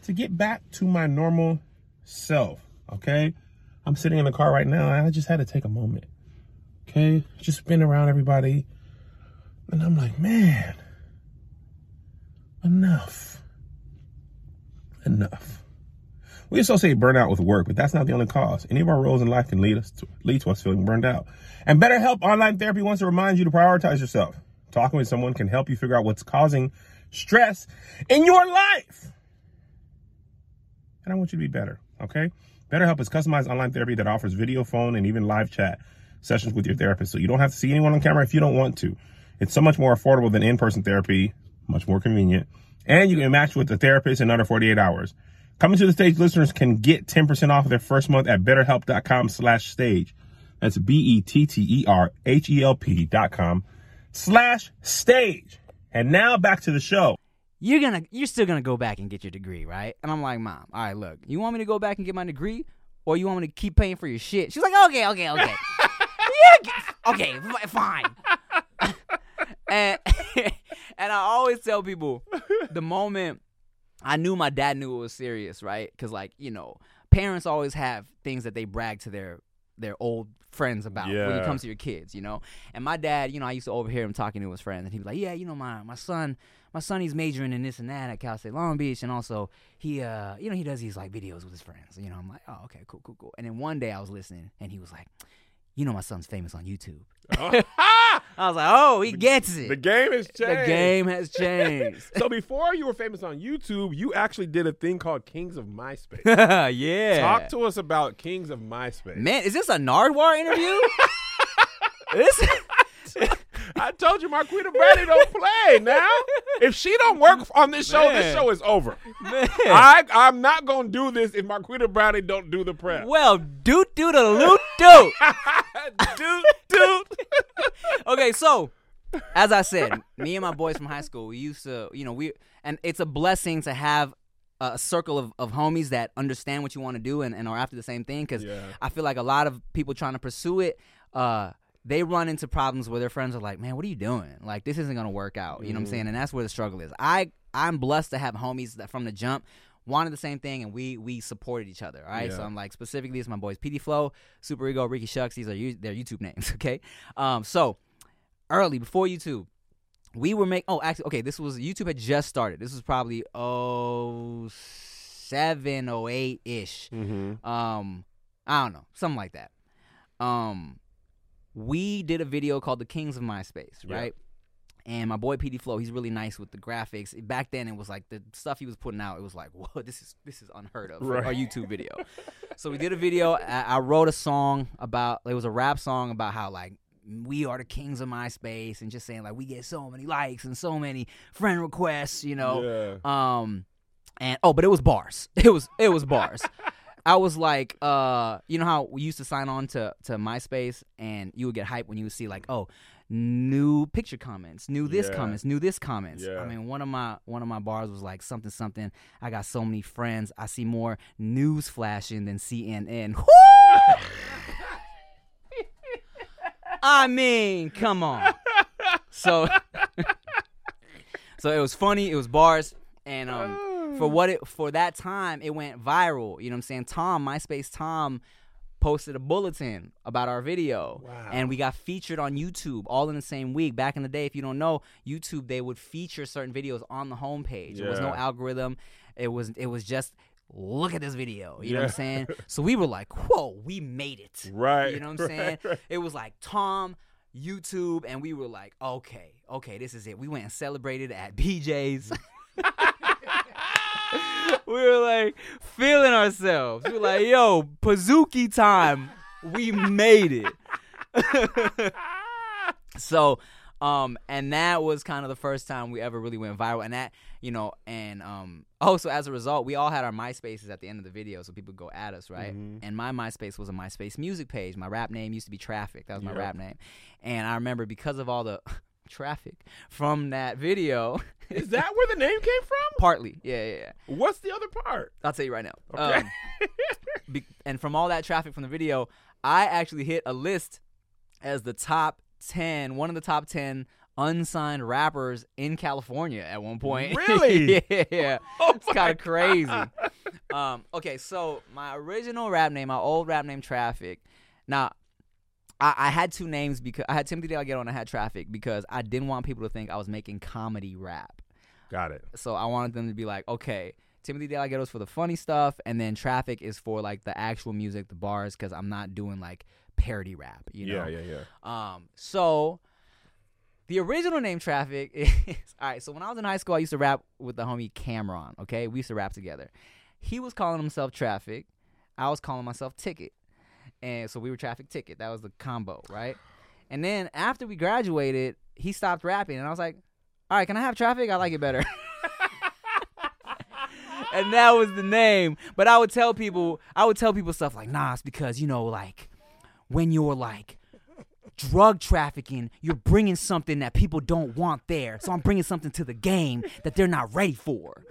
to get back to my normal self. Okay? I'm sitting in the car right now and I just had to take a moment. Okay? Just been around everybody. And I'm like, man, enough. Enough. We associate burnout with work, but that's not the only cause. Any of our roles in life can lead us to lead to us feeling burned out. And BetterHelp Online Therapy wants to remind you to prioritize yourself. Talking with someone can help you figure out what's causing stress in your life. And I want you to be better, okay? BetterHelp is customized online therapy that offers video, phone, and even live chat sessions with your therapist. So you don't have to see anyone on camera if you don't want to. It's so much more affordable than in-person therapy, much more convenient, and you can match with the therapist in under 48 hours. Coming to the stage listeners can get 10% off their first month at betterhelp.com slash stage. That's B-E-T-T-E-R-H-E-L-P dot com slash stage. And now back to the show. you're gonna you're still gonna go back and get your degree, right? And I'm like, Mom, all right, look, you want me to go back and get my degree, or you want me to keep paying for your shit? She's like, okay, okay, okay, yeah, okay, fine. and and I always tell people, the moment I knew my dad knew it was serious, right? Because like you know, parents always have things that they brag to their their old friends about when it comes to your kids, you know. And my dad, you know, I used to overhear him talking to his friends, and he'd be like, "Yeah, you know, my my son, my son, he's majoring in this and that at Cal State Long Beach, and also he, uh, you know, he does these like videos with his friends. You know, I'm like, oh, okay, cool, cool, cool. And then one day I was listening, and he was like, "You know, my son's famous on YouTube." Uh-huh. Ah! I was like, "Oh, he gets it. the game has changed. The game has changed." so before you were famous on YouTube, you actually did a thing called Kings of MySpace. yeah. Talk to us about Kings of MySpace. Man, is this a Nardwuar interview? this I told you Marquita Brady don't play now. If she don't work on this show, this show is over. man. I I'm not gonna do this if Marquita Brady don't do the prep. well, doot doot a loot doot. dude, dude. okay, so as I said, me and my boys from high school, we used to, you know, we and it's a blessing to have a circle of, of homies that understand what you want to do and, and are after the same thing. Because Yeah. I feel like a lot of people trying to pursue it, uh, they run into problems where their friends are like, "Man, what are you doing? Like, this isn't gonna work out." You know what I'm saying? And that's where the struggle is. I I'm blessed to have homies that from the jump wanted the same thing and we we supported each other. All right, so I'm like specifically it's my boys PD Flow, Super Ego, Ricky Shucks. These are you, their YouTube names. Okay, um, so early before YouTube, we were make. Oh, actually, okay. This was YouTube had just started. This was probably oh seven oh eight ish. Mm-hmm. Um, I don't know, something like that. Um, we did a video called "The Kings of MySpace," Yeah. right? And my boy PD Flow, he's really nice with the graphics. Back then, it was like the stuff he was putting out. It was like, whoa, this is this is unheard of for Right. our YouTube video. so we did a video. I, I wrote a song about. It was a rap song about how like we are the kings of MySpace, and just saying like we get so many likes and so many friend requests, you know. Yeah. Um, and oh, but it was bars. It was it was bars. I was like, uh, you know how we used to sign on to to MySpace, and you would get hyped when you would see like, oh, new picture comments, new this Yeah. comments, new this comments. Yeah. I mean, one of my one of my bars was like something something. I got so many friends. I see more news flashing than CNN. I mean, come on. So, so it was funny. It was bars, and um, for mm. what it for that time, it went viral. You know what I'm saying? Tom, MySpace Tom, posted a bulletin about our video, Wow. and we got featured on YouTube all in the same week. Back in the day, if you don't know, YouTube they would feature certain videos on the homepage. There was no algorithm. It was it was just. Look at this video. You know what I'm saying? So we were like, whoa, we made it. Right. You know what I'm right, saying? right. It was like Tom, YouTube, and we were like, okay, okay, this is it. We went and celebrated at BJ's. We were like feeling ourselves. We were like, yo, Pizookie time. We made it. so, um, and that was kind of the first time we ever really went viral. And that, you know, and um, also as a result, we all had our MySpaces at the end of the video, so people go at us, right? Mhm. And my MySpace was a MySpace music page. My rap name used to be Traffic. That was my Yep. rap name. And I remember because of all the traffic from that video, Is that where the name came from? partly, yeah, yeah, yeah. What's the other part? I'll tell you right now. Okay. Um, be- and from all that traffic from the video, I actually hit a list as the top 10, one of the top 10 unsigned rappers in California at one point. Really? yeah. Oh It's kind of crazy. Um, okay, so my original rap name, my old rap name, Traffic. Now, I, I had two names because I had Timothy De La Ghetto and I had Traffic because I didn't want people to think I was making comedy rap. Got it. So I wanted them to be like, okay, Timothy De La Ghetto is for the funny stuff, and then Traffic is for like the actual music, the bars, because I'm not doing like parody rap, you know. Yeah, yeah, yeah. Um, so the original name Traffic is all right. So when I was in high school, I used to rap with the homie Cameron. Okay, we used to rap together. He was calling himself Traffic. I was calling myself Ticket, and so we were Traffic Ticket. That was the combo, right? And then after we graduated, he stopped rapping, and I was like, "All right, can I have Traffic? I like it better." and that was the name. But I would tell people, I would tell people stuff like, "Nah, it's because you know, like." when you're like drug trafficking, you're bringing something that people don't want there. So I'm bringing something to the game that they're not ready for.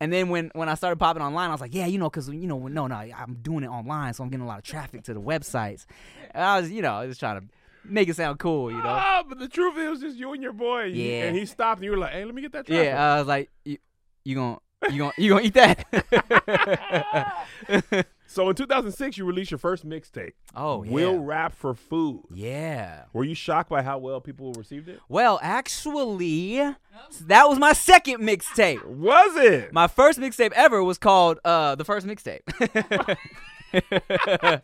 And then when, when I started popping online, I was like, yeah, you know, because, you know, no, no, I'm doing it online, so I'm getting a lot of traffic to the websites. And I was, you know, I was trying to make it sound cool, you know? Ah, but the truth is, it was just you and your boy. Yeah. And he stopped, and you were like, "Hey, let me get that." Traffic. Yeah, I was like, you, you gonna, you gonna, you gonna eat that? So in 2006, you released your first mixtape. oh, yeah. Will rap for food. Yeah. Were you shocked by how well people received it? Well, actually, that was my second mixtape. Was it? My first mixtape ever was called uh, the first mixtape.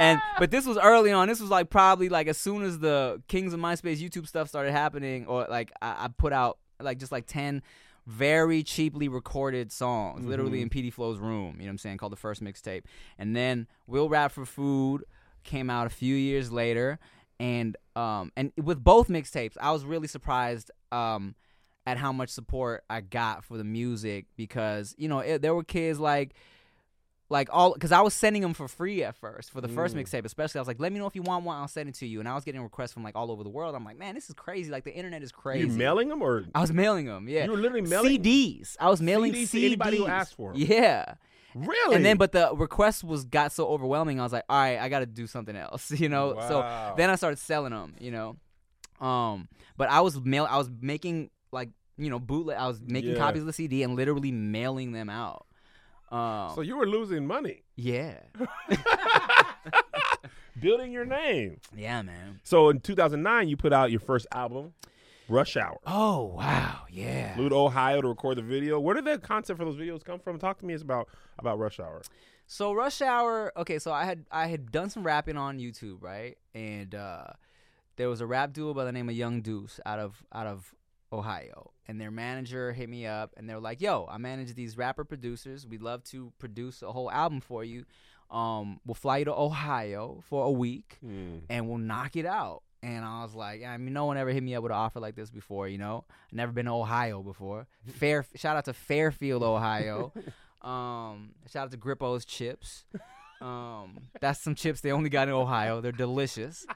and but this was early on. This was like probably like as soon as the Kings of MySpace YouTube stuff started happening, or like I, I put out like just like ten very cheaply recorded songs, literally in PD Flow's room. You know what I'm saying? Called the first mixtape, and then Will Rap for Food came out a few years later. and um and with both mixtapes, I was really surprised um at how much support I got for the music because you know it, there were kids like like all because I was sending them for free at first for the first Mm. mixtape, especially. I was like, "Let me know if you want one, I'll send it to you." And I was getting requests from like all over the world. I'm like, "Man, this is crazy! Like the internet is crazy." You mailing them or I was mailing them, yeah. you were literally mailing CDs. I was mailing CDs CDs. to anybody who asked for 'em? Yeah. Really? And then, but the request was got so overwhelming. I was like, all right, I got to do something else, you know. Wow. So then I started selling them, you know. Um, but I was mail, I was making like you know bootleg. I was making Yeah. copies of the CD and literally mailing them out. Um, so you were losing money yeah, building your name. yeah, man. So in 2009, you put out your first album, Rush Hour. Oh wow, yeah. Flew to Ohio to record the video. Where did the concept for those videos come from? Talk to me about about Rush Hour. So Rush Hour, okay, so I had I had done some rapping on YouTube, right? And uh there was a rap duo by the name of Young Deuce out of out of Ohio. And their manager hit me up and they're like, "Yo, I manage these rapper producers. We'd love to produce a whole album for you. Um, we'll fly you to Ohio for a week and we'll knock it out." And I was like, I mean, no one ever hit me up with an offer like this before, you know. Never been to Ohio before. Fair, shout out to Fairfield, Ohio. Um, shout out to Grippo's chips. Um, that's some chips they only got in Ohio. They're delicious.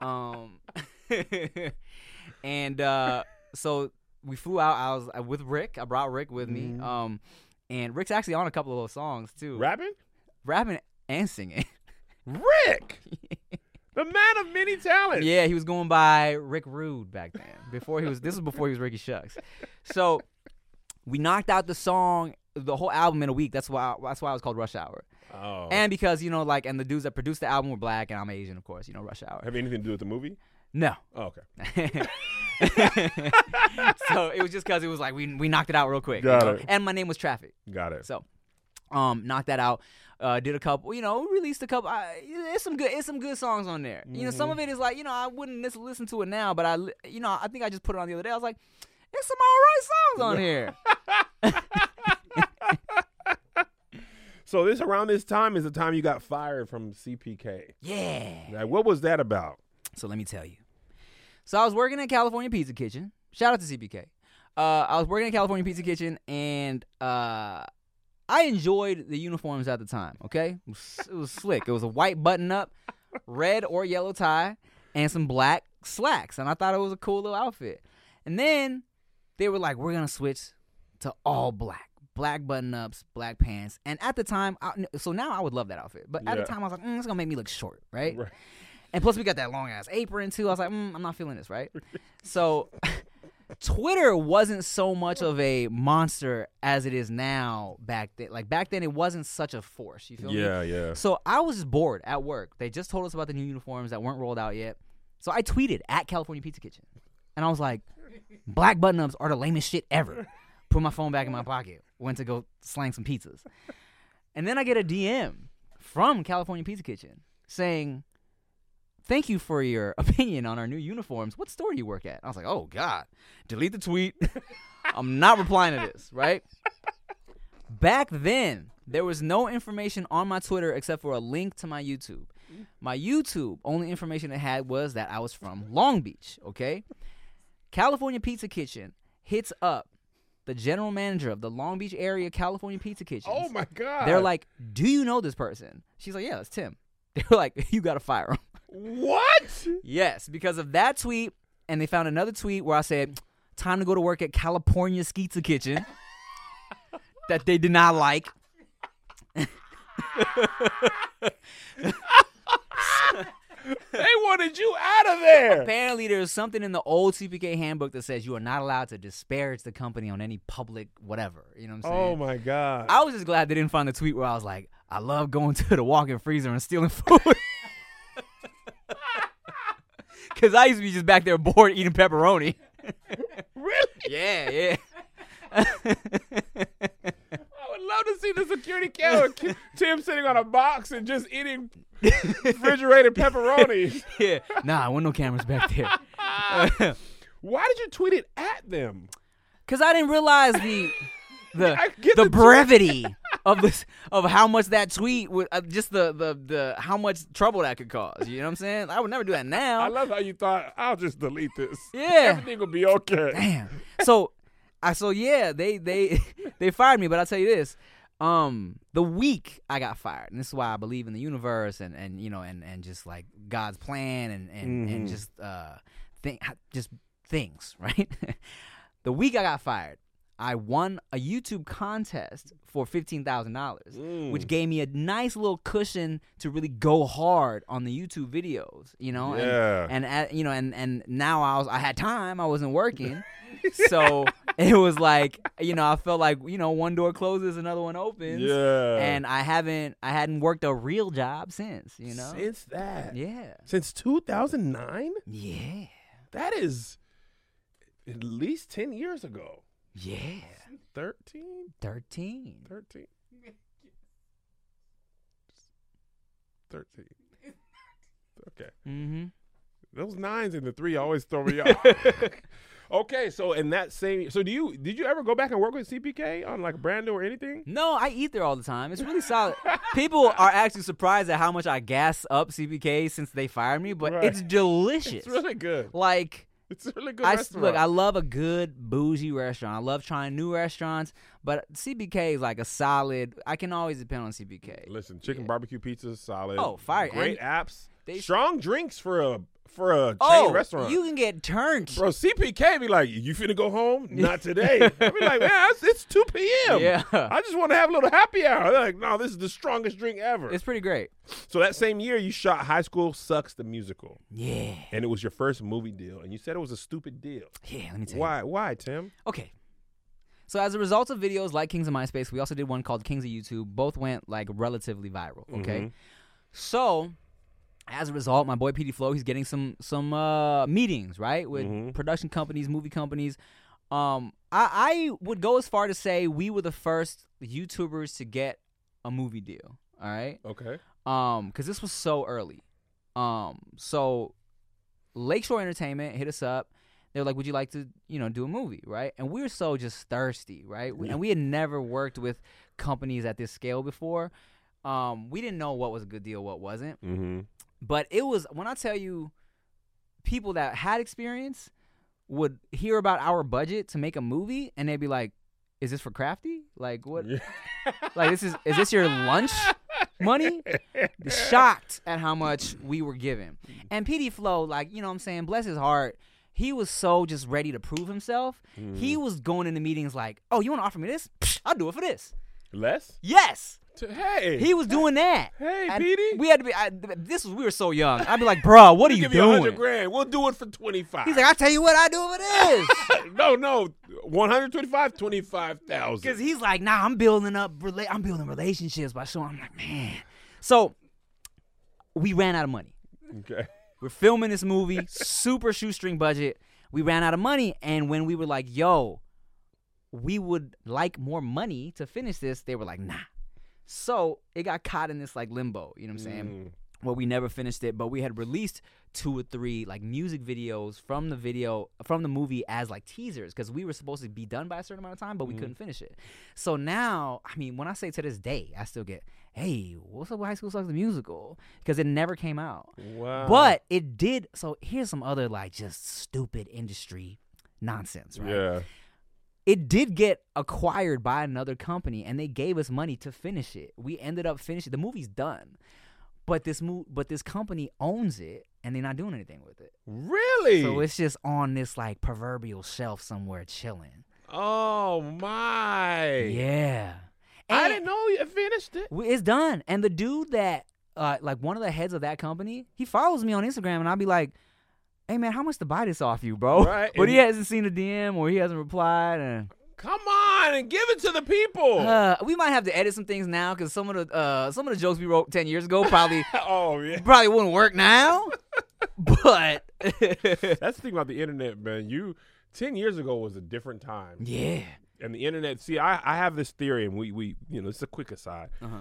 Um, and uh, so we flew out. I was uh, with Rick. I brought Rick with me. Mhm. Um, and Rick's actually on a couple of those songs too, Rapping? rapping and singing. Rick, the man of many talents. Yeah, he was going by Rick Rude back then. Before he was, this was before he was Ricky Shucks. So we knocked out the song, the whole album in a week. That's why. That's why it was called Rush Hour. Oh. And because you know, like, and the dudes that produced the album were black, and I'm Asian, of course. You know, Rush Hour. have anything to do with the movie? No. Oh, okay. so it was just because it was like we we knocked it out real quick. you Got know? it. And my name was Traffic. Got it. So, um, knocked that out. Uh, did a couple, you know, released a couple. I, it's some good, it's some good songs on there. You know, some of it is like, you know, I wouldn't listen, listen to it now, but I, you know, I think I just put it on the other day. I was like, it's some all right songs on here. So this around this time is the time you got fired from CPK. yeah. Like, what was that about? So let me tell you. So I was working at California Pizza Kitchen. Shout out to CPK. Uh, I was working at California Pizza Kitchen, and uh, I enjoyed the uniforms at the time. Okay, it was, it was slick. It was a white button-up, red or yellow tie, and some black slacks, and I thought it was a cool little outfit. And then they were like, "We're gonna switch to all black." Black button ups, black pants, and at the time, I, so now I would love that outfit. But at Yeah. the time, I was like, mm, "It's gonna make me look short, right?" Right. And plus, we got that long ass apron too. I was like, mm, I'm not feeling this, right? so, Twitter wasn't so much of a monster as it is now. Back then, like back then, it wasn't such a force. You feel me? Yeah, yeah. So I was just bored at work. They just told us about the new uniforms that weren't rolled out yet. So I tweeted at California Pizza Kitchen, and I was like, "Black button ups are the lamest shit ever." Put my phone back in my pocket. Went to go slang some pizzas, and then I get a DM from California Pizza Kitchen saying, "Thank you for your opinion on our new uniforms. What store do you work at?" I was like, "Oh God, delete the tweet. I'm not replying to this." Right. Back then, there was no information on my Twitter except for a link to my YouTube. My YouTube, only information it had was that I was from Long Beach, okay? California Pizza Kitchen hits up the general manager of the Long Beach area California Pizza Kitchen. Oh my god. They're like, "Do you know this person?" She's like, "Yeah, it's Tim." They're like, "You got to fire him." What? Yes, because of that tweet, and they found another tweet where I said, "Time to go to work at California Pizza Kitchen." that they did not like. They wanted you out of there. Apparently, there's something in the old CPK handbook that says you are not allowed to disparage the company on any public whatever. You know what I'm oh saying? Oh my god. I was just glad they didn't find the tweet where I was like, I love going to the walk-in freezer and stealing food. Cause I used to be just back there bored eating pepperoni. really? Yeah, yeah. I would love to see the security camera. Tim sitting on a box and just eating refrigerated pepperoni. yeah. Nah, I want no cameras back there. Why did you tweet it at them? Cause I didn't realize the the the the brevity of this of how much that tweet would uh, just the the the how much trouble that could cause. You know what I'm saying? I would never do that now. I love how you thought I'll just delete this. Yeah. everything will be okay. Damn. So, I so yeah, they they they fired me, but I'll tell you this. Um, the week I got fired, and this is why I believe in the universe and and you know and and just like God's plan and and and Mhm. just uh think just things right. the week I got fired, I won a YouTube contest for fifteen thousand dollars Mm. which gave me a nice little cushion to really go hard on the YouTube videos, you know. And- Yeah. And, at, you know, and and now I was I had time. I wasn't working, so it was like you know I felt like you know one door closes, another one opens. yeah. And I haven't I hadn't worked a real job since, you know. since that, yeah. since 2009, Yeah. that is at least 10 years ago. Yeah. 13, Thirteen. 13, 13. Okay. Mm-hmm. Those nines and the three always throw me off. okay, so in that same, so do you did you ever go back and work with CPK on like Brando or anything? No, I eat there all the time. It's really solid. People are actually surprised at how much I gas up CPK since they fired me, but Right. it's delicious. It's really good. like It's a really good I s- restaurant. look, I love a good bougie restaurant. I love trying new restaurants, but CPK is like a solid. I can always depend on CPK. Listen, chicken Yeah. barbecue pizza is solid. Oh, fire. Great And apps. they- Strong drinks for a for a chain Oh, restaurant. you can get turned. Bro, CPK be like, you finna go home? Not today. I be like, man, it's, it's 2 p.m. Yeah. I just want to have a little happy hour. They're like, no, this is the strongest drink ever. It's pretty great. so that same year, you shot High School Sucks the musical, Yeah. and it was your first movie deal, and you said it was a stupid deal. Yeah. Let me tell you. Why? Why, Tim? Okay. So as a result of videos like Kings of MySpace, we also did one called Kings of YouTube. Both went like relatively viral. Okay. Mhm. So as a result, my boy PD Flow, he's getting some some uh, meetings right with Mhm. production companies, movie companies. Um, I, I would go as far to say we were the first YouTubers to get a movie deal. All right. Okay. Um, because this was so early. Um, so Lakeshore Entertainment hit us up. They were like, "Would you like to, you know, do a movie?" Right? And we were so just thirsty, right? We, and we had never worked with companies at this scale before. Um, we didn't know what was a good deal, what wasn't. Mm-hmm. But it was when I tell you, people that had experience would hear about our budget to make a movie, and they'd be like, "Is this for Crafty? Like what? Like this is is this your lunch money?" Shocked at how much we were given. And PD Flow, like you know, what I'm saying, bless his heart. He was so just ready to prove himself. He mm-hmm. was going into meetings like, "Oh, you want to offer me this? Psh, I'll do it for this." Less? Yes, To- hey. he was doing that. Hey, And PD. We had to be. I, this was we were so young. I'd be like, "Bro, what are you give a hundred doing?" grand. We'll do it for 25. He's like, "I tell you what, I do with it is." no, no. 125, 25,000. Because he's like, nah, I'm building up, rela- I'm building relationships by showing. I'm like, man. So we ran out of money. Okay. We're filming this movie, super shoestring budget. We ran out of money, and when we were like, yo, we would like more money to finish this, they were like, nah. So it got caught in this like limbo. You know what I'm saying? Mm. Well, we never finished it, but we had released two or three like music videos from the video from the movie as like teasers because we were supposed to be done by a certain amount of time, but we Mhm. couldn't finish it. So now, I mean, when I say to this day, I still get, "Hey, what's up with High School Sucks the musical?" Because it never came out, Wow. but it did. So here's some other like just stupid industry nonsense, right? Yeah. It did get acquired by another company and they gave us money to finish it. We ended up finishing the movie's done. But this mo- but this company owns it and they're not doing anything with it. Really? So it's just on this like proverbial shelf somewhere chilling. oh, my. Yeah. I didn't know you finished it. It's done. And the dude that uh like one of the heads of that company, he follows me on Instagram and I'll be like, "Hey man, how much to buy this off you, bro?" Right, But he hasn't seen a DM or he hasn't replied and Come on and give it to the people. Uh, we might have to edit some things now because some of the uh, some of the jokes we wrote ten years ago probably oh, yeah. probably wouldn't work now. but That's the thing about the internet, man. You 10 years ago was a different time. yeah, And the internet, see, I, I have this theory, and we, we, you know, it's a quick aside. uh-huh.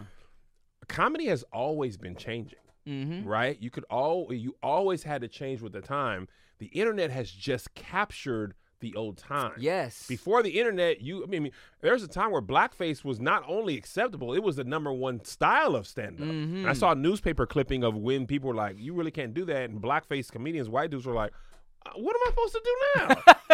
Comedy has always been changing, mm-hmm. right? You could all, you always had to change with the time. The internet has just captured the old time. Yes. Before the internet, you I mean, there's a time where blackface was not only acceptable, it was the number one style of stand up. Mhm. I saw a newspaper clipping of when people were like, "You really can't do that," and blackface comedians, white dudes, were like, "Uh, "What am I supposed to do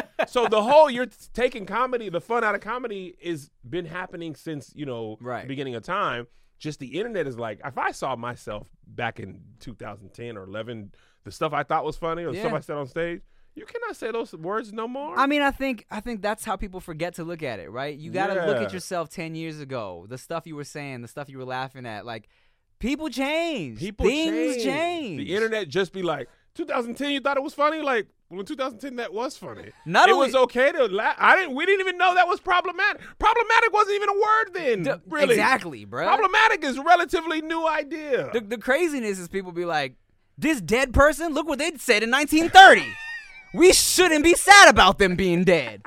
now?" so the whole you're taking comedy, the fun out of comedy, is been happening since you know Right. the beginning of time. Just the internet is like, if I saw myself back in 2010 or 11, the stuff I thought was funny or the stuff I said on stage, you cannot say those words no more. I mean, I think I think that's how people forget to look at it, right? You got to look at yourself 10 years ago. The stuff you were saying, the stuff you were laughing at, like people change. People Things change. change. The internet just be like, 2010, you thought it was funny? Like, well, in 2010, that was funny. Not it only- was okay to laugh. I didn't. We didn't even know that was problematic. Problematic wasn't even a word then. Really, Exactly, bro. Problematic is a relatively new idea. The, the craziness is people be like, this dead person, look what they said in 1930. we shouldn't be sad about them being dead.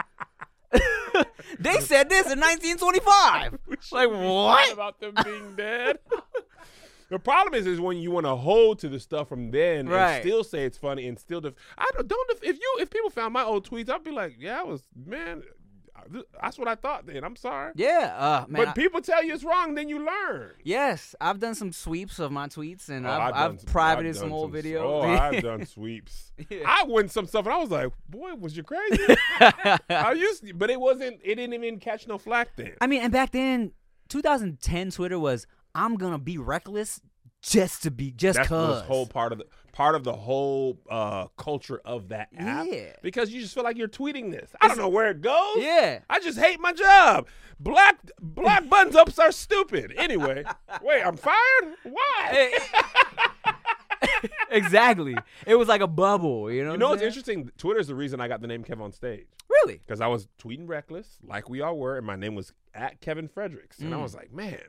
they said this in 1925. We like, what? sad About them being dead. The problem is, is when you want to hold to the stuff from then Right. and still say it's funny and still. Def- I don't, don't. Def- if you, if people found my old tweets, I'd be like, yeah, I was man. That's what I thought. Then I'm sorry. Yeah, uh, man. but I- people tell you it's wrong, then you learn. yes, I've done some sweeps of my tweets, and Oh, I've, done I've, some- privated I've some old videos. Oh, I've done sweeps. Yeah. I went some stuff, and I was like, "Boy, was you crazy?" I used, to, but it wasn't. It didn't even catch no flack then. I mean, and back then, 2010 Twitter was, I'm gonna be reckless just to be just That's cause. was whole part of the part of the whole uh, culture of that app. Yeah. Because you just feel like you're tweeting this. I don't know where it goes. Yeah. I just hate my job. Black black buttons ups are stupid. Anyway, wait, I'm fired. Why? exactly. It was like a bubble. You know. You know what's interesting? Twitter is the reason I got the name Kev on stage. Really? because I was tweeting reckless, like we all were, and my name was at Kevin Fredericks, and I Mm. was like, man,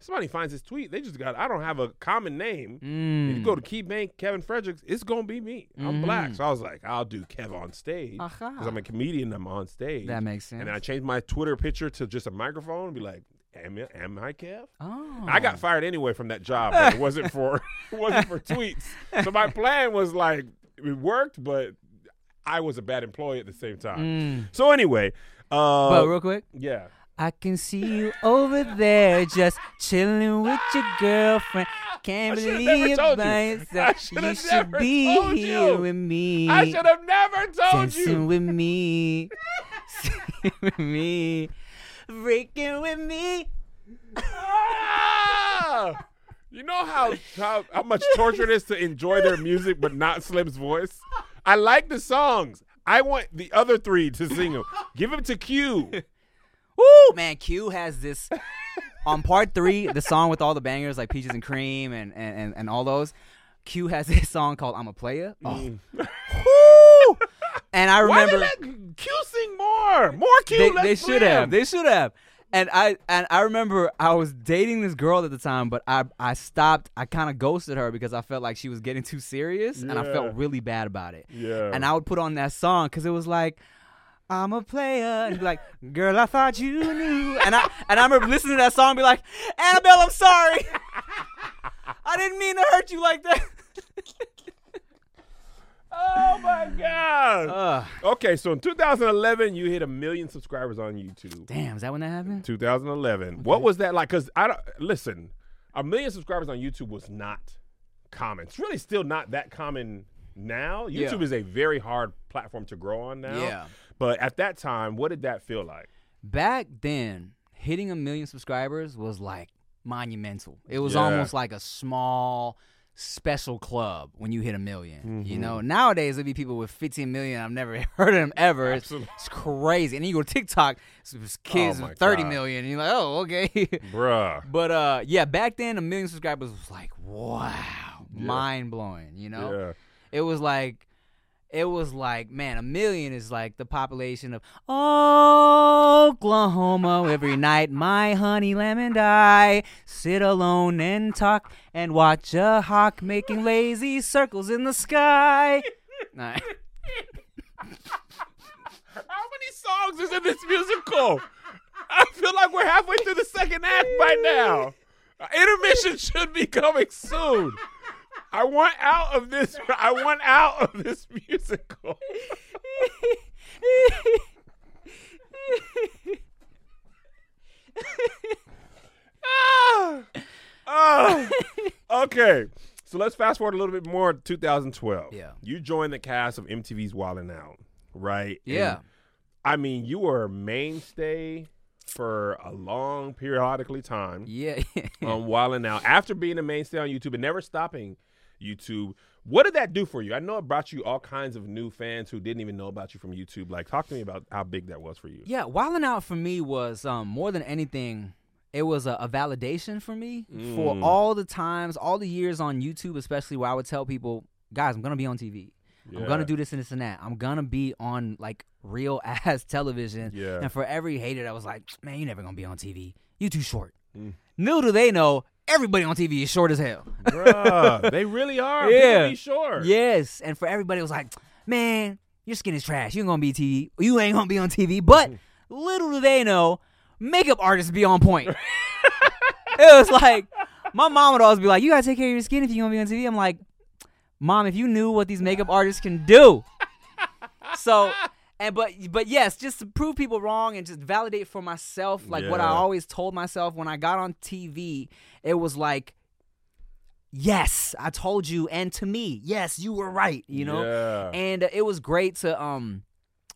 somebody finds this tweet, they just got. I don't have a common name. Mm. If you go to KeyBank Kevin Fredericks, it's gonna be me. I'm black, Mm. so I was like, I'll do Kev on stage because I'm a comedian. I'm on stage. That makes sense. And then I changed my Twitter picture to just a microphone and be like, "Am I, am I Kev?" oh. I got fired anyway from that job. But it wasn't for it wasn't for tweets. So my plan was like it worked, but I was a bad employee at the same time. Mm. So anyway, uh, But real quick, yeah, I can see you over there just chilling with your girlfriend. Can't believe it by you. Yourself. should've You should never be told here you. with me. I should have never told Dancing you. with me. With me. Freaking with me. Ah! You know how, how how much torture it is to enjoy their music but not Slim's voice. I like the songs. I want the other three to sing them. Give them to Q. Woo! Man, Q has this on part three, the song with all the bangers like Peaches and Cream and and, and, and all those. Q has this song called I'm a Player. Oh. Woo! And I Mm. Why remember did let Q sing more? More Q. they, they should Slim. have. They should have. And I and I remember I was dating this girl at the time, but I I stopped. I kind of ghosted her because I felt like she was getting too serious, and I felt really bad about it. Yeah. And I would put on that song because it was like. I'm a player, and be like, "Girl, I thought you knew," and I and I remember listening to that song, and be like, "Annabelle, I'm sorry, I didn't mean to hurt you like that." oh my god. Ugh. Okay, so in 2011, you hit a million subscribers on YouTube. damn, is that when that happened? 2011. What was that like? Because I don't listen. A million subscribers on YouTube was not common. It's really still not that common now. Yeah. YouTube is a very hard platform to grow on now. Yeah. But at that time, what did that feel like? back then hitting a million subscribers was like monumental it was Yeah. almost like a small special club when you hit a 1000000 Mm-hmm. you know nowadays there'd be people with 15 million i've never heard of them ever it's, it's crazy and then you go to tiktok it's, it's kids Oh with 30 God. million and you're like oh okay Bruh. but uh yeah back then a million subscribers was like wow mind-blowing you know Yeah. it was like it was like man a million is like the population of oklahoma every night my honey lamb and i sit alone and talk and watch a hawk making lazy circles in the sky Nah. How many songs is in this musical? I feel like we're halfway through the second act by now. Intermission should be coming soon. I want out of this. I want out of this musical. Ah! Ah! okay. So let's fast forward a little bit more to 2012. Yeah. You joined the cast of MTV's Wild 'N Out, right? Yeah. And, I mean, you were a mainstay for a long periodically time yeah. on Wild 'N Out. After being a mainstay on YouTube and never stopping YouTube, what did that do for you? I know it brought you all kinds of new fans who didn't even know about you from YouTube. Like, talk to me about how big that was for you. Yeah, wilding out for me was um, more than anything. It was a, a validation for me for Mm. all the times, all the years on YouTube, especially where I would tell people, guys, I'm gonna be on TV. I'm gonna do this and this and that. I'm gonna be on like real ass television. Yeah. And for every hater that was like, man, you're never gonna be on TV. You too short. Mm. Little do they know, everybody on TV is short as hell. Bruh, they really are. Yeah. People be sure. Yes, and for everybody it was like, man, your skin is trash. You ain't gonna be TV. You ain't gonna be on TV. But little do they know, makeup artists be on point. it was like my mom would always be like, "You gotta take care of your skin if you're gonna be on TV." I'm like, "Mom, if you knew what these makeup artists can do." So, and but but yes, just to prove people wrong and just validate for myself, like what I Yeah. always told myself when I got on TV, it was like. Yes, I told you, and to me, yes, you were right. You know, Yeah. and uh, it was great to um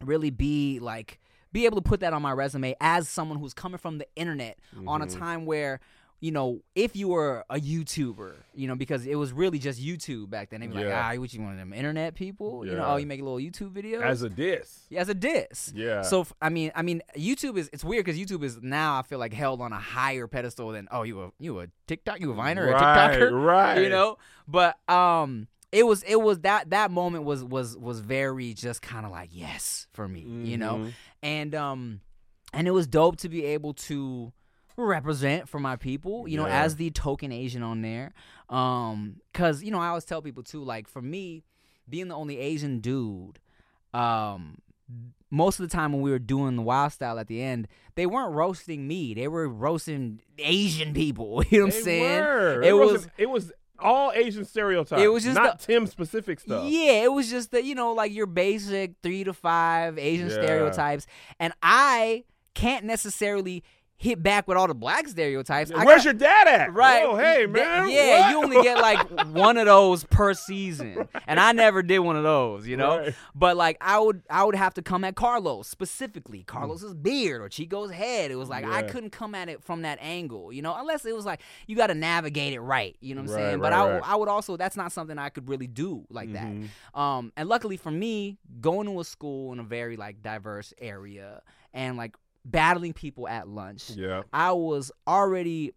really be like be able to put that on my resume as someone who's coming from the internet on a Mhm. time where you know if you were a YouTuber, you know because it was really just YouTube back then. They'd be like, Yeah. ah, what you one of them internet people? You know, Yeah. oh, you make a little YouTube video As a diss. yeah, as a diss. Yeah. So I mean, I mean, YouTube is it's weird because YouTube is now I feel like held on a higher pedestal than oh you a you a TikTok you a Viner or a Right, TikToker right. you know. But um, it was it was that that moment was was was very just kind of like yes for me, you know, Mhm. and um, and it was dope to be able to represent for my people, you know, Yeah. as the token Asian on there, um, because you know I always tell people too, like for me, being the only Asian dude, um. Most of the time when we were doing the wild style at the end, they weren't roasting me. They were roasting Asian people. You know what I'm saying? were. It was it was all Asian stereotypes. It was just not the- Tim specific stuff. Yeah, it was just the you know like your basic three to five Asian Yeah. stereotypes, and I can't necessarily hit back with all the black stereotypes. I Where's got- your dad at? Right. Oh, hey Th- man. yeah, What? you only get like one of those per season. And I never did one of those, you know? Right. But like I would I would have to come at Karlous specifically. Karlous's beard or Chico's head. It was like I couldn't come at it from that angle, you know, unless it was like you gotta navigate it right. You know what I'm Right, saying? But right, I, right. I would also that's not something I could really do like Mhm. that. Um and luckily for me, going to a school in a very like diverse area and like battling people at lunch. Yeah. I was already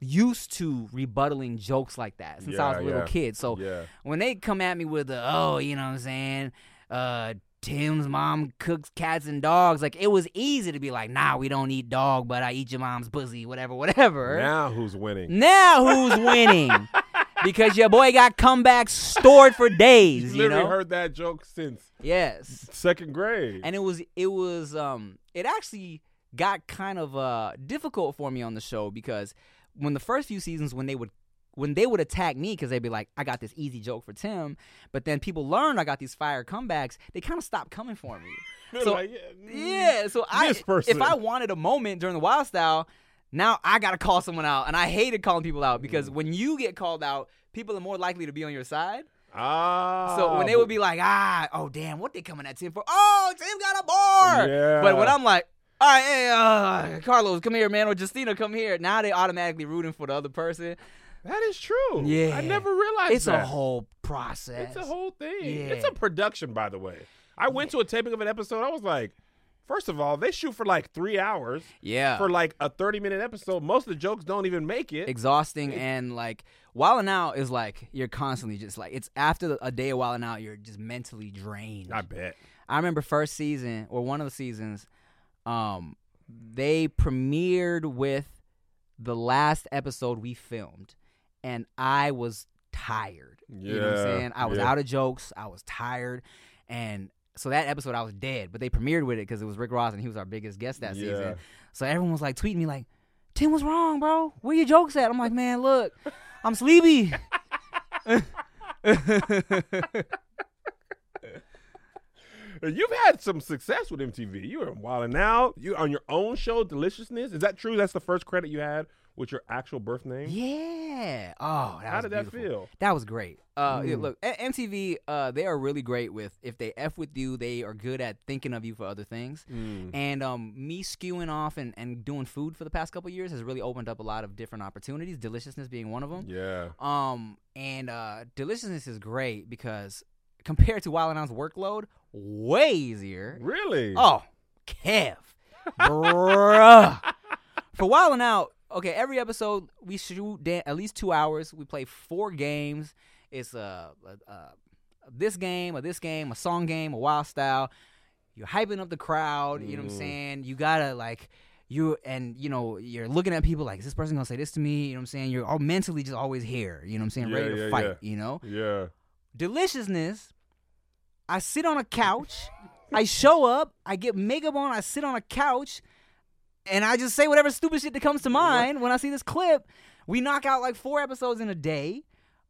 used to rebuttaling jokes like that since I was a little yeah. kid. So yeah. when they come at me with the oh, you know what I'm saying, uh Tim's mom cooks cats and dogs, like it was easy to be like, nah, we don't eat dog, but I eat your mom's pussy, whatever, whatever. Now who's winning? Now who's winning? because your boy got comebacks stored for days, You literally know? heard that joke since yes. second grade. and it was it was um it actually got kind of uh difficult for me on the show because when the first few seasons when they would when they would attack me because they'd be like i got this easy joke for tim but then people learned i got these fire comebacks they kind of stopped coming for me so- like, yeah, mm, yeah so i person. if i wanted a moment during the wild style now i gotta call someone out and i hated calling people out because Mm. when you get called out people are more likely to be on your side Ah. so when they would be like, ah, oh damn, what they coming at Tim for? Oh, Tim got a bar. Yeah. But when I'm like, all right, hey, uh, Karlous, come here, man, or Justina, come here. Now they automatically rooting for the other person. that is true. Yeah. I never realized It's that. a whole process. It's a whole thing. Yeah. It's a production, by the way. I went to a taping of an episode. I was like, first of all, they shoot for like three hours yeah. for like a thirty-minute episode. Most of the jokes don't even make it. Exhausting and like wilding out is like you're constantly just like it's after a day of wilding out you're just mentally drained. I bet. I remember first season or one of the seasons, um, they premiered with the last episode we filmed, and I was tired. You know what I'm Yeah, saying? I was yeah. out of jokes. I was tired, and so that episode I was dead. But they premiered with it because it was Rick Ross and he was our biggest guest that Yeah. season. So everyone was like tweeting me like, "Tim, what's wrong, bro? Where your jokes at?" I'm like, "Man, look, I'm sleepy." You've had some success with MTV. You were wilding out. You on your own show, Deliciousness. Is that true? That's the first credit you had with your actual birth name. Yeah. Oh, that How was did that feel? That was great. Uh, yeah, Mm. look, MTV, uh, they are really great with if they f with you, they are good at thinking of you for other things. Mm. And um, me skewing off and, and doing food for the past couple years has really opened up a lot of different opportunities. Deliciousness being one of them. Yeah. Um, and uh, deliciousness is great because compared to Wild 'N Out's workload, way easier. Really? Oh, Kev, bruh. For Wild 'N Out, okay, every episode we shoot at least two hours. We play four games. It's a, a, a this game, or this game, a song game, a wild style. You're hyping up the crowd. You know what I'm Mm. saying? You gotta like. You and you know you're looking at people like is this person gonna say this to me? You know what I'm saying? You're all mentally just always here. You know what I'm saying? Yeah, Ready to yeah, fight. yeah. You know Yeah. deliciousness. I sit on a couch. I show up. I get makeup on. I sit on a couch, and I just say whatever stupid shit that comes to mind when I see this clip. We knock out like four episodes in a day.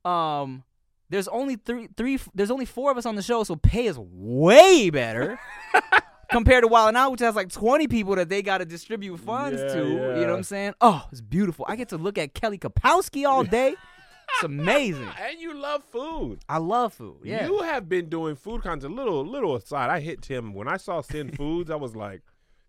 Um, there's only three, three. There's only four of us on the show, so pay is way better compared to Wild 'N Out, which has like 20 people that they got to distribute funds Yeah, to. You know what I'm saying? Oh, it's beautiful. I get to look at Kelly Kapowski all day. It's amazing. And you love food. I love food. Yeah. You have been doing food content. A little little aside, I hit Tim when I saw Send Foods. I was like,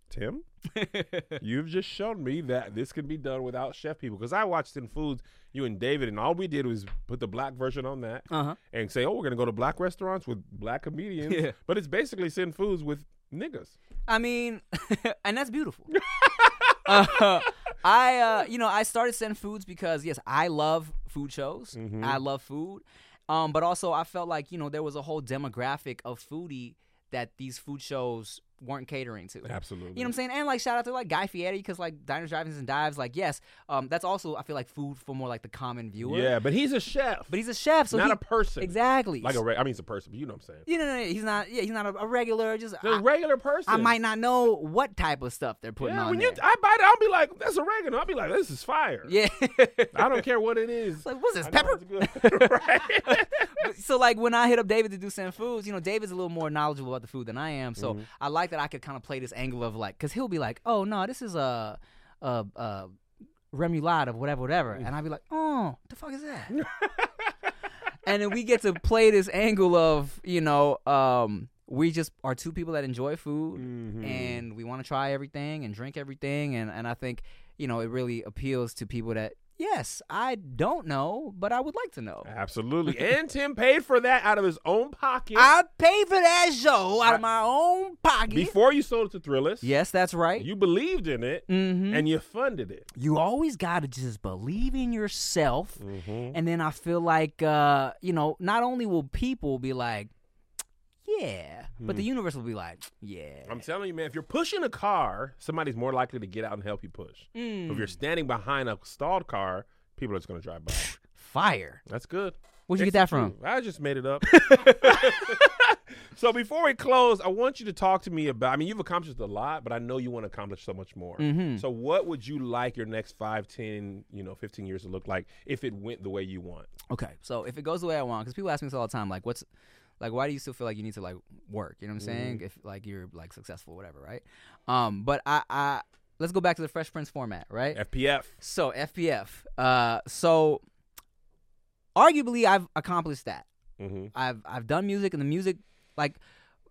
Tim, you've just shown me that this can be done without chef people. Because I watched Send Foods, you and David, and all we did was put the black version on that Uh huh. and say, oh, we're gonna go to black restaurants with black comedians. Yeah. But it's basically Send Foods with niggas. I mean, and that's beautiful. uh, I, uh, you know, I started Send foods because yes, I love food shows. Mhm. I love food, um, but also I felt like you know there was a whole demographic of foodie that these food shows weren't catering to. Absolutely. You know what I'm saying? And like shout out to like Guy Fieri because like diners, drive-ins, and dives. Like yes, um, that's also I feel like food for more like the common viewer. Yeah, but he's a chef, But he's a chef, so not he, a person. exactly. Like a, re- I mean, he's a person, but you know what I'm saying. you know, he's not. Yeah, he's not a, a regular. Just The I, regular person. I might not know what type of stuff they're putting Yeah, on when there. you, I bite it, I'll be like, "That's oregano." I'll be like, "This is fire." yeah. I don't care what it is. Like, what's this I pepper? right? so like when I hit up David to do Send Foods, you know, David's a little more knowledgeable about the food than I am. So Mm-hmm. I like that I could kind of play this angle of like, because he'll be like, "Oh no, this is a a, a remoulade of whatever, whatever," Mm. and I'd be like, "Oh, the fuck is that?" and then we get to play this angle of you know, um, we just are two people that enjoy food Mhm. and we want to try everything and drink everything, and and I think you know it really appeals to people that. Yes, I don't know, but I would like to know. Absolutely. And Tim paid for that out of his own pocket I paid for that show out of my own pocket. before you sold it to Thrillist. yes, that's right. You believed in it mm-hmm. and you funded it. you always got to just believe in yourself. Mm-hmm. And then I feel like, uh, you know, not only will people be like, yeah, but the universe will be like, yeah. I'm telling you, man, if you're pushing a car, somebody's more likely to get out and help you push. Mm, If you're standing behind a stalled car, people are just going to drive by. fire. That's good. Where'd you get that from? I just made it up. so before we close, I want you to talk to me about. I mean, you've accomplished a lot, but I know you want to accomplish so much more. Mhm. So, what would you like your next five, ten, you know, fifteen years to look like if it went the way you want? Okay, so if it goes the way I want, because people ask me this all the time, like, what's, like, why do you still feel like you need to like work? You know what I'm saying? If like you're like successful, whatever, right? Um, but I, I, let's go back to the Fresh Prince format, right? FPF. So FPF. Uh, so arguably, I've accomplished that. Mm-hmm. I've I've done music, and the music like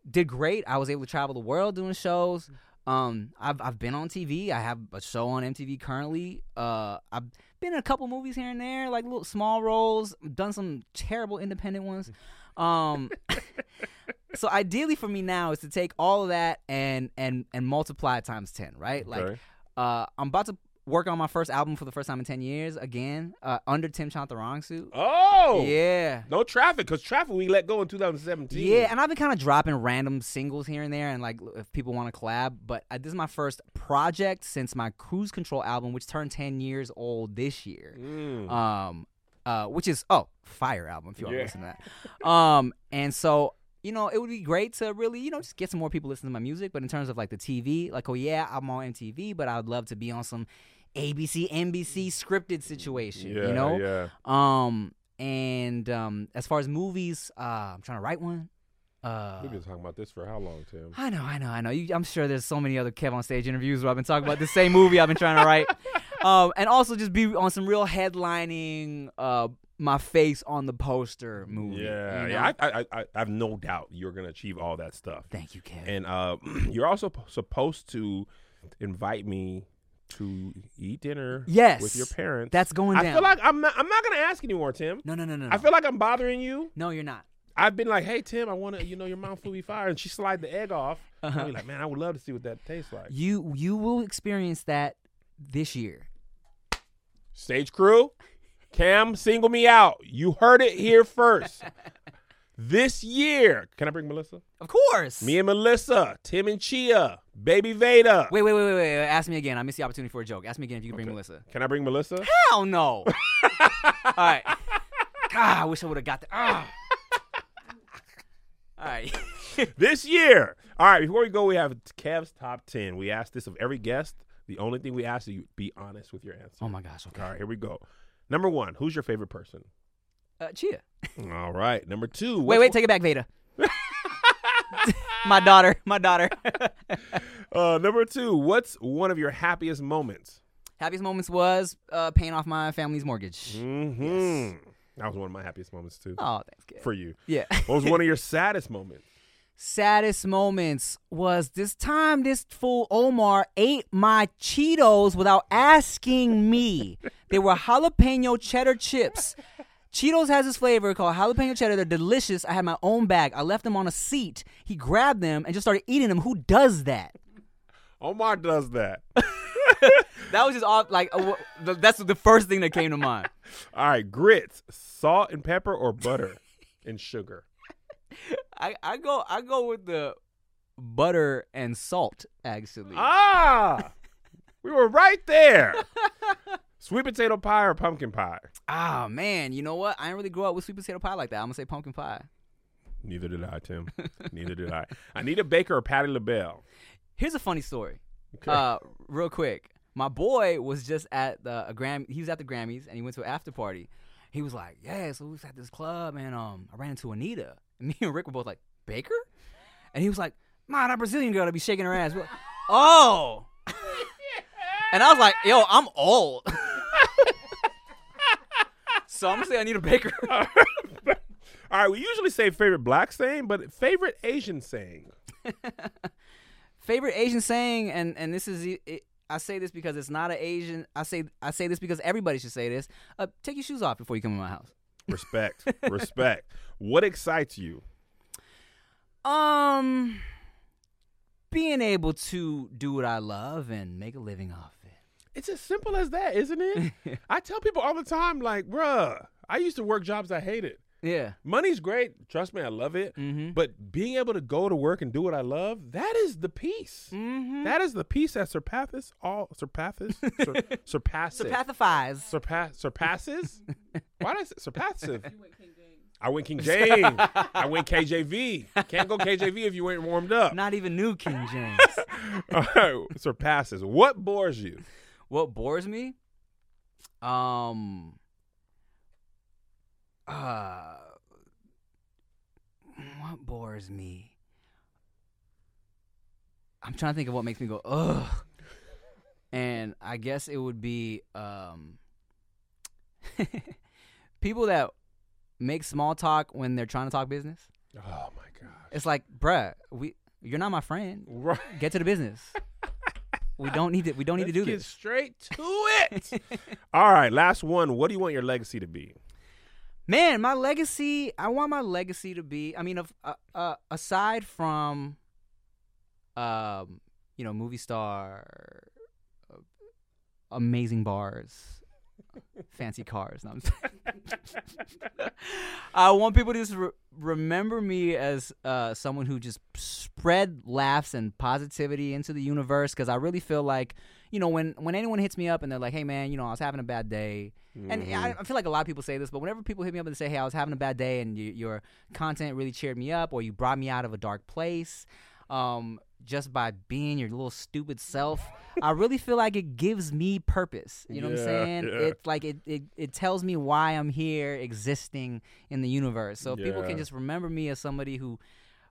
did great. I was able to travel the world doing shows. Um, I've I've been on TV. I have a show on MTV currently. Uh, I've been in a couple movies here and there, like little small roles. Done some terrible independent ones. Um, so ideally for me now is to take all of that and and and multiply it times ten, right? Like Okay. uh, I'm about to work on my first album for the first time in ten years again, uh, under Tim Chantarangsu. Oh, Yeah. No traffic, because traffic we let go in 2017. Yeah, and I've been kind of dropping random singles here and there, and like if people want to collab. But uh, this is my first project since my Cruise Control album, which turned ten years old this year. Mm. Um, uh, which is oh, fire album if you want Yeah. to listen to that. Um, and so you know it would be great to really you know just get some more people listening to my music. But in terms of like the TV, like oh yeah, I'm on MTV, but I'd love to be on some ABC, NBC scripted situation. yeah, you know. yeah. Um, and um, as far as movies, uh, I'm trying to write one. Uh, We've been talking about this for how long, Tim? I know, I know, I know. You, I'm sure there's so many other Kev on stage interviews where I've been talking about the same movie I've been trying to write, um, and also just be on some real headlining, uh, my face on the poster movie. Yeah, you know? yeah. I, I, I, I have no doubt you're gonna achieve all that stuff. Thank you, Kev. And uh, you're also p- supposed to invite me to eat dinner Yes, with your parents. That's going I down. feel like I'm not. I'm not gonna ask anymore, Tim. no, no, no, no. I no. feel like I'm bothering you. no, you're not. I've been like, hey Tim, I want to, you know, your mom will be fire, and she slide the egg off. Uh-huh. I'm like, man, I would love to see what that tastes like. You you will experience that this year. Stage crew, Cam, single me out. You heard it here first. this year, can I bring Melissa? Of course. Me and Melissa, Tim and Chia, Baby Veda. Wait, wait, wait, wait, wait. Ask me again. I missed the opportunity for a joke. Ask me again if you can bring Melissa. Can I bring Melissa? Hell no. All right. God, I wish I would have got that. Ah. All right. this year. All right, before we go, we have Kev's top 10. We asked this of every guest. The only thing we ask is you be honest with your answer. oh my gosh. Okay. All right, here we go. Number one, who's your favorite person? Uh, Chia. All right. Number two. Wait, wait. Take it back, Veda. my daughter. My daughter. uh, number two, what's one of your happiest moments? Happiest moments was uh, paying off my family's mortgage. Mm-hmm. That was one of my happiest moments too. Oh, thanks, kid. For you. Yeah. What was one of your saddest moments? Saddest moments was this time this fool Omar ate my Cheetos without asking me. they were jalapeno cheddar chips. Cheetos has this flavor called jalapeno cheddar. They're delicious. I had my own bag. I left them on a seat. He grabbed them and just started eating them. Who does that? Omar does that. That was just off. Like uh, that's the first thing that came to mind. All right, grits, salt and pepper or butter and sugar. I, I go I go with the butter and salt actually. Ah, we were right there. Sweet potato pie or pumpkin pie? Ah man, you know what? I didn't really grow up with sweet potato pie like that. I'm gonna say pumpkin pie. Neither did I, Tim. Neither did I. Anita Baker or Patti LaBelle? Here's a funny story. Okay. Uh, real quick. My boy was just at the a Gram. He was at the Grammys and he went to an after party. He was like, "Yeah, so we was at this club and um, I ran into Anita. Me and Rick were both like, Baker? And he was like, "Man, that Brazilian girl to be shaking her ass." We're like, oh. and I was like, "Yo, I'm old." so I'm gonna say Anita Baker. All right, we usually say favorite black saying, but favorite Asian saying. favorite Asian saying, and and this is it, I say this because it's not an Asian. I say I say this because everybody should say this. Uh, take your shoes off before you come in my house. Respect, respect. What excites you? Um, being able to do what I love and make a living off it. It's as simple as that, isn't it? I tell people all the time, like, bruh, I used to work jobs I hated. Yeah. Money's great. Trust me, I love it. Mm-hmm. But being able to go to work and do what I love, that is the peace. Mm-hmm. That is the peace that surpasses all surpasses sur, surpasses Surpathifies. surpass surpasses. Why did I say surpassive? I went King James. I went KJV. Can't go KJV if you ain't warmed up. Not even new King James. All right, surpasses. What bores you? what bores me? Um. Uh. What bores me? I'm trying to think of what makes me go ugh. And I guess it would be um people that make small talk when they're trying to talk business. Oh my god. It's like, bruh, we you're not my friend. Right. Get to the business. we don't need to. We don't need to do Let's get this. straight to it. All right, last one. What do you want your legacy to be? Man, my legacy. I want my legacy to be. I mean, of, uh, uh, aside from, um, you know, movie star, uh, amazing bars, fancy cars. No, I'm I want people to just re- remember me as uh, someone who just spread laughs and positivity into the universe. Because I really feel like, you know, when when anyone hits me up and they're like, "Hey, man, you know, I was having a bad day," and I, I feel like a lot of people say this, but whenever people hit me up and say, "Hey, I was having a bad day," and you, your content really cheered me up, or you brought me out of a dark place, um, just by being your little stupid self, I really feel like it gives me purpose. You know what I'm saying? yeah. It's like it, it it tells me why I'm here, existing in the universe. So if people can just remember me as somebody who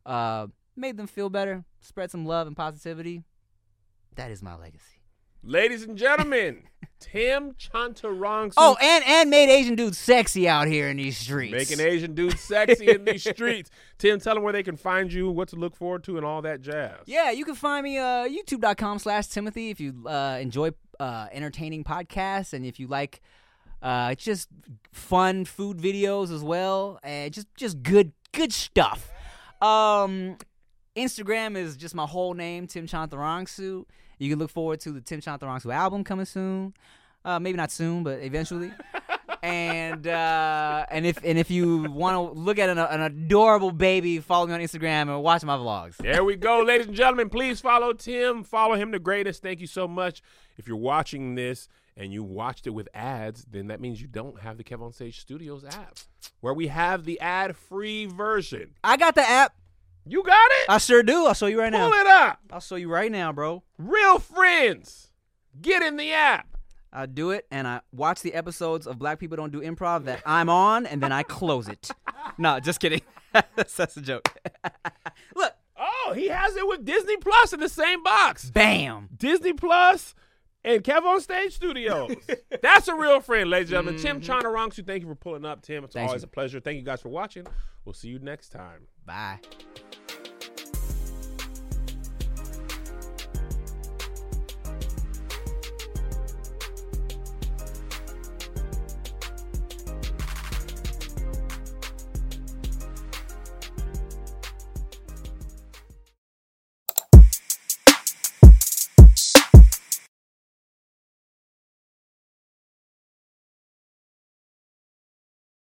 uh, made them feel better, spread some love and positivity. That is my legacy. Ladies and gentlemen, Tim Chantarangsu. Oh, and and made Asian dudes sexy out here in these streets. Making Asian dudes sexy in these streets. Tim, tell them where they can find you, what to look forward to, and all that jazz. Yeah, you can find me uh youtube.com slash Timothy if you uh enjoy uh entertaining podcasts and if you like uh just fun food videos as well and just just good good stuff. Um Instagram is just my whole name, Tim Chantarangsu. You can look forward to the Tim Chantarangsu album coming soon. Uh, maybe not soon, but eventually. and uh, and if and if you want to look at an, an adorable baby, follow me on Instagram and watch my vlogs. There we go, ladies and gentlemen. Please follow Tim. Follow him, the greatest. Thank you so much. If you're watching this and you watched it with ads, then that means you don't have the Kev on Stage Studios app, where we have the ad-free version. I got the app. You got it? I sure do. I'll show you right now. Pull it up. I'll show you right now, bro. Real friends. Get in the app. I do it and I watch the episodes of Black People Don't Do Improv that I'm on and then I close it. no, just kidding. that's, that's a joke. Look, Oh, he has it with Disney Plus in the same box. bam. Disney Plus and Kev on Stage Studios. That's a real friend, ladies and gentlemen. Tim mm-hmm. Chantarangsu, thank you for pulling up, Tim. It's Thank always you. a pleasure. Thank you guys for watching. We'll see you next time. Bye.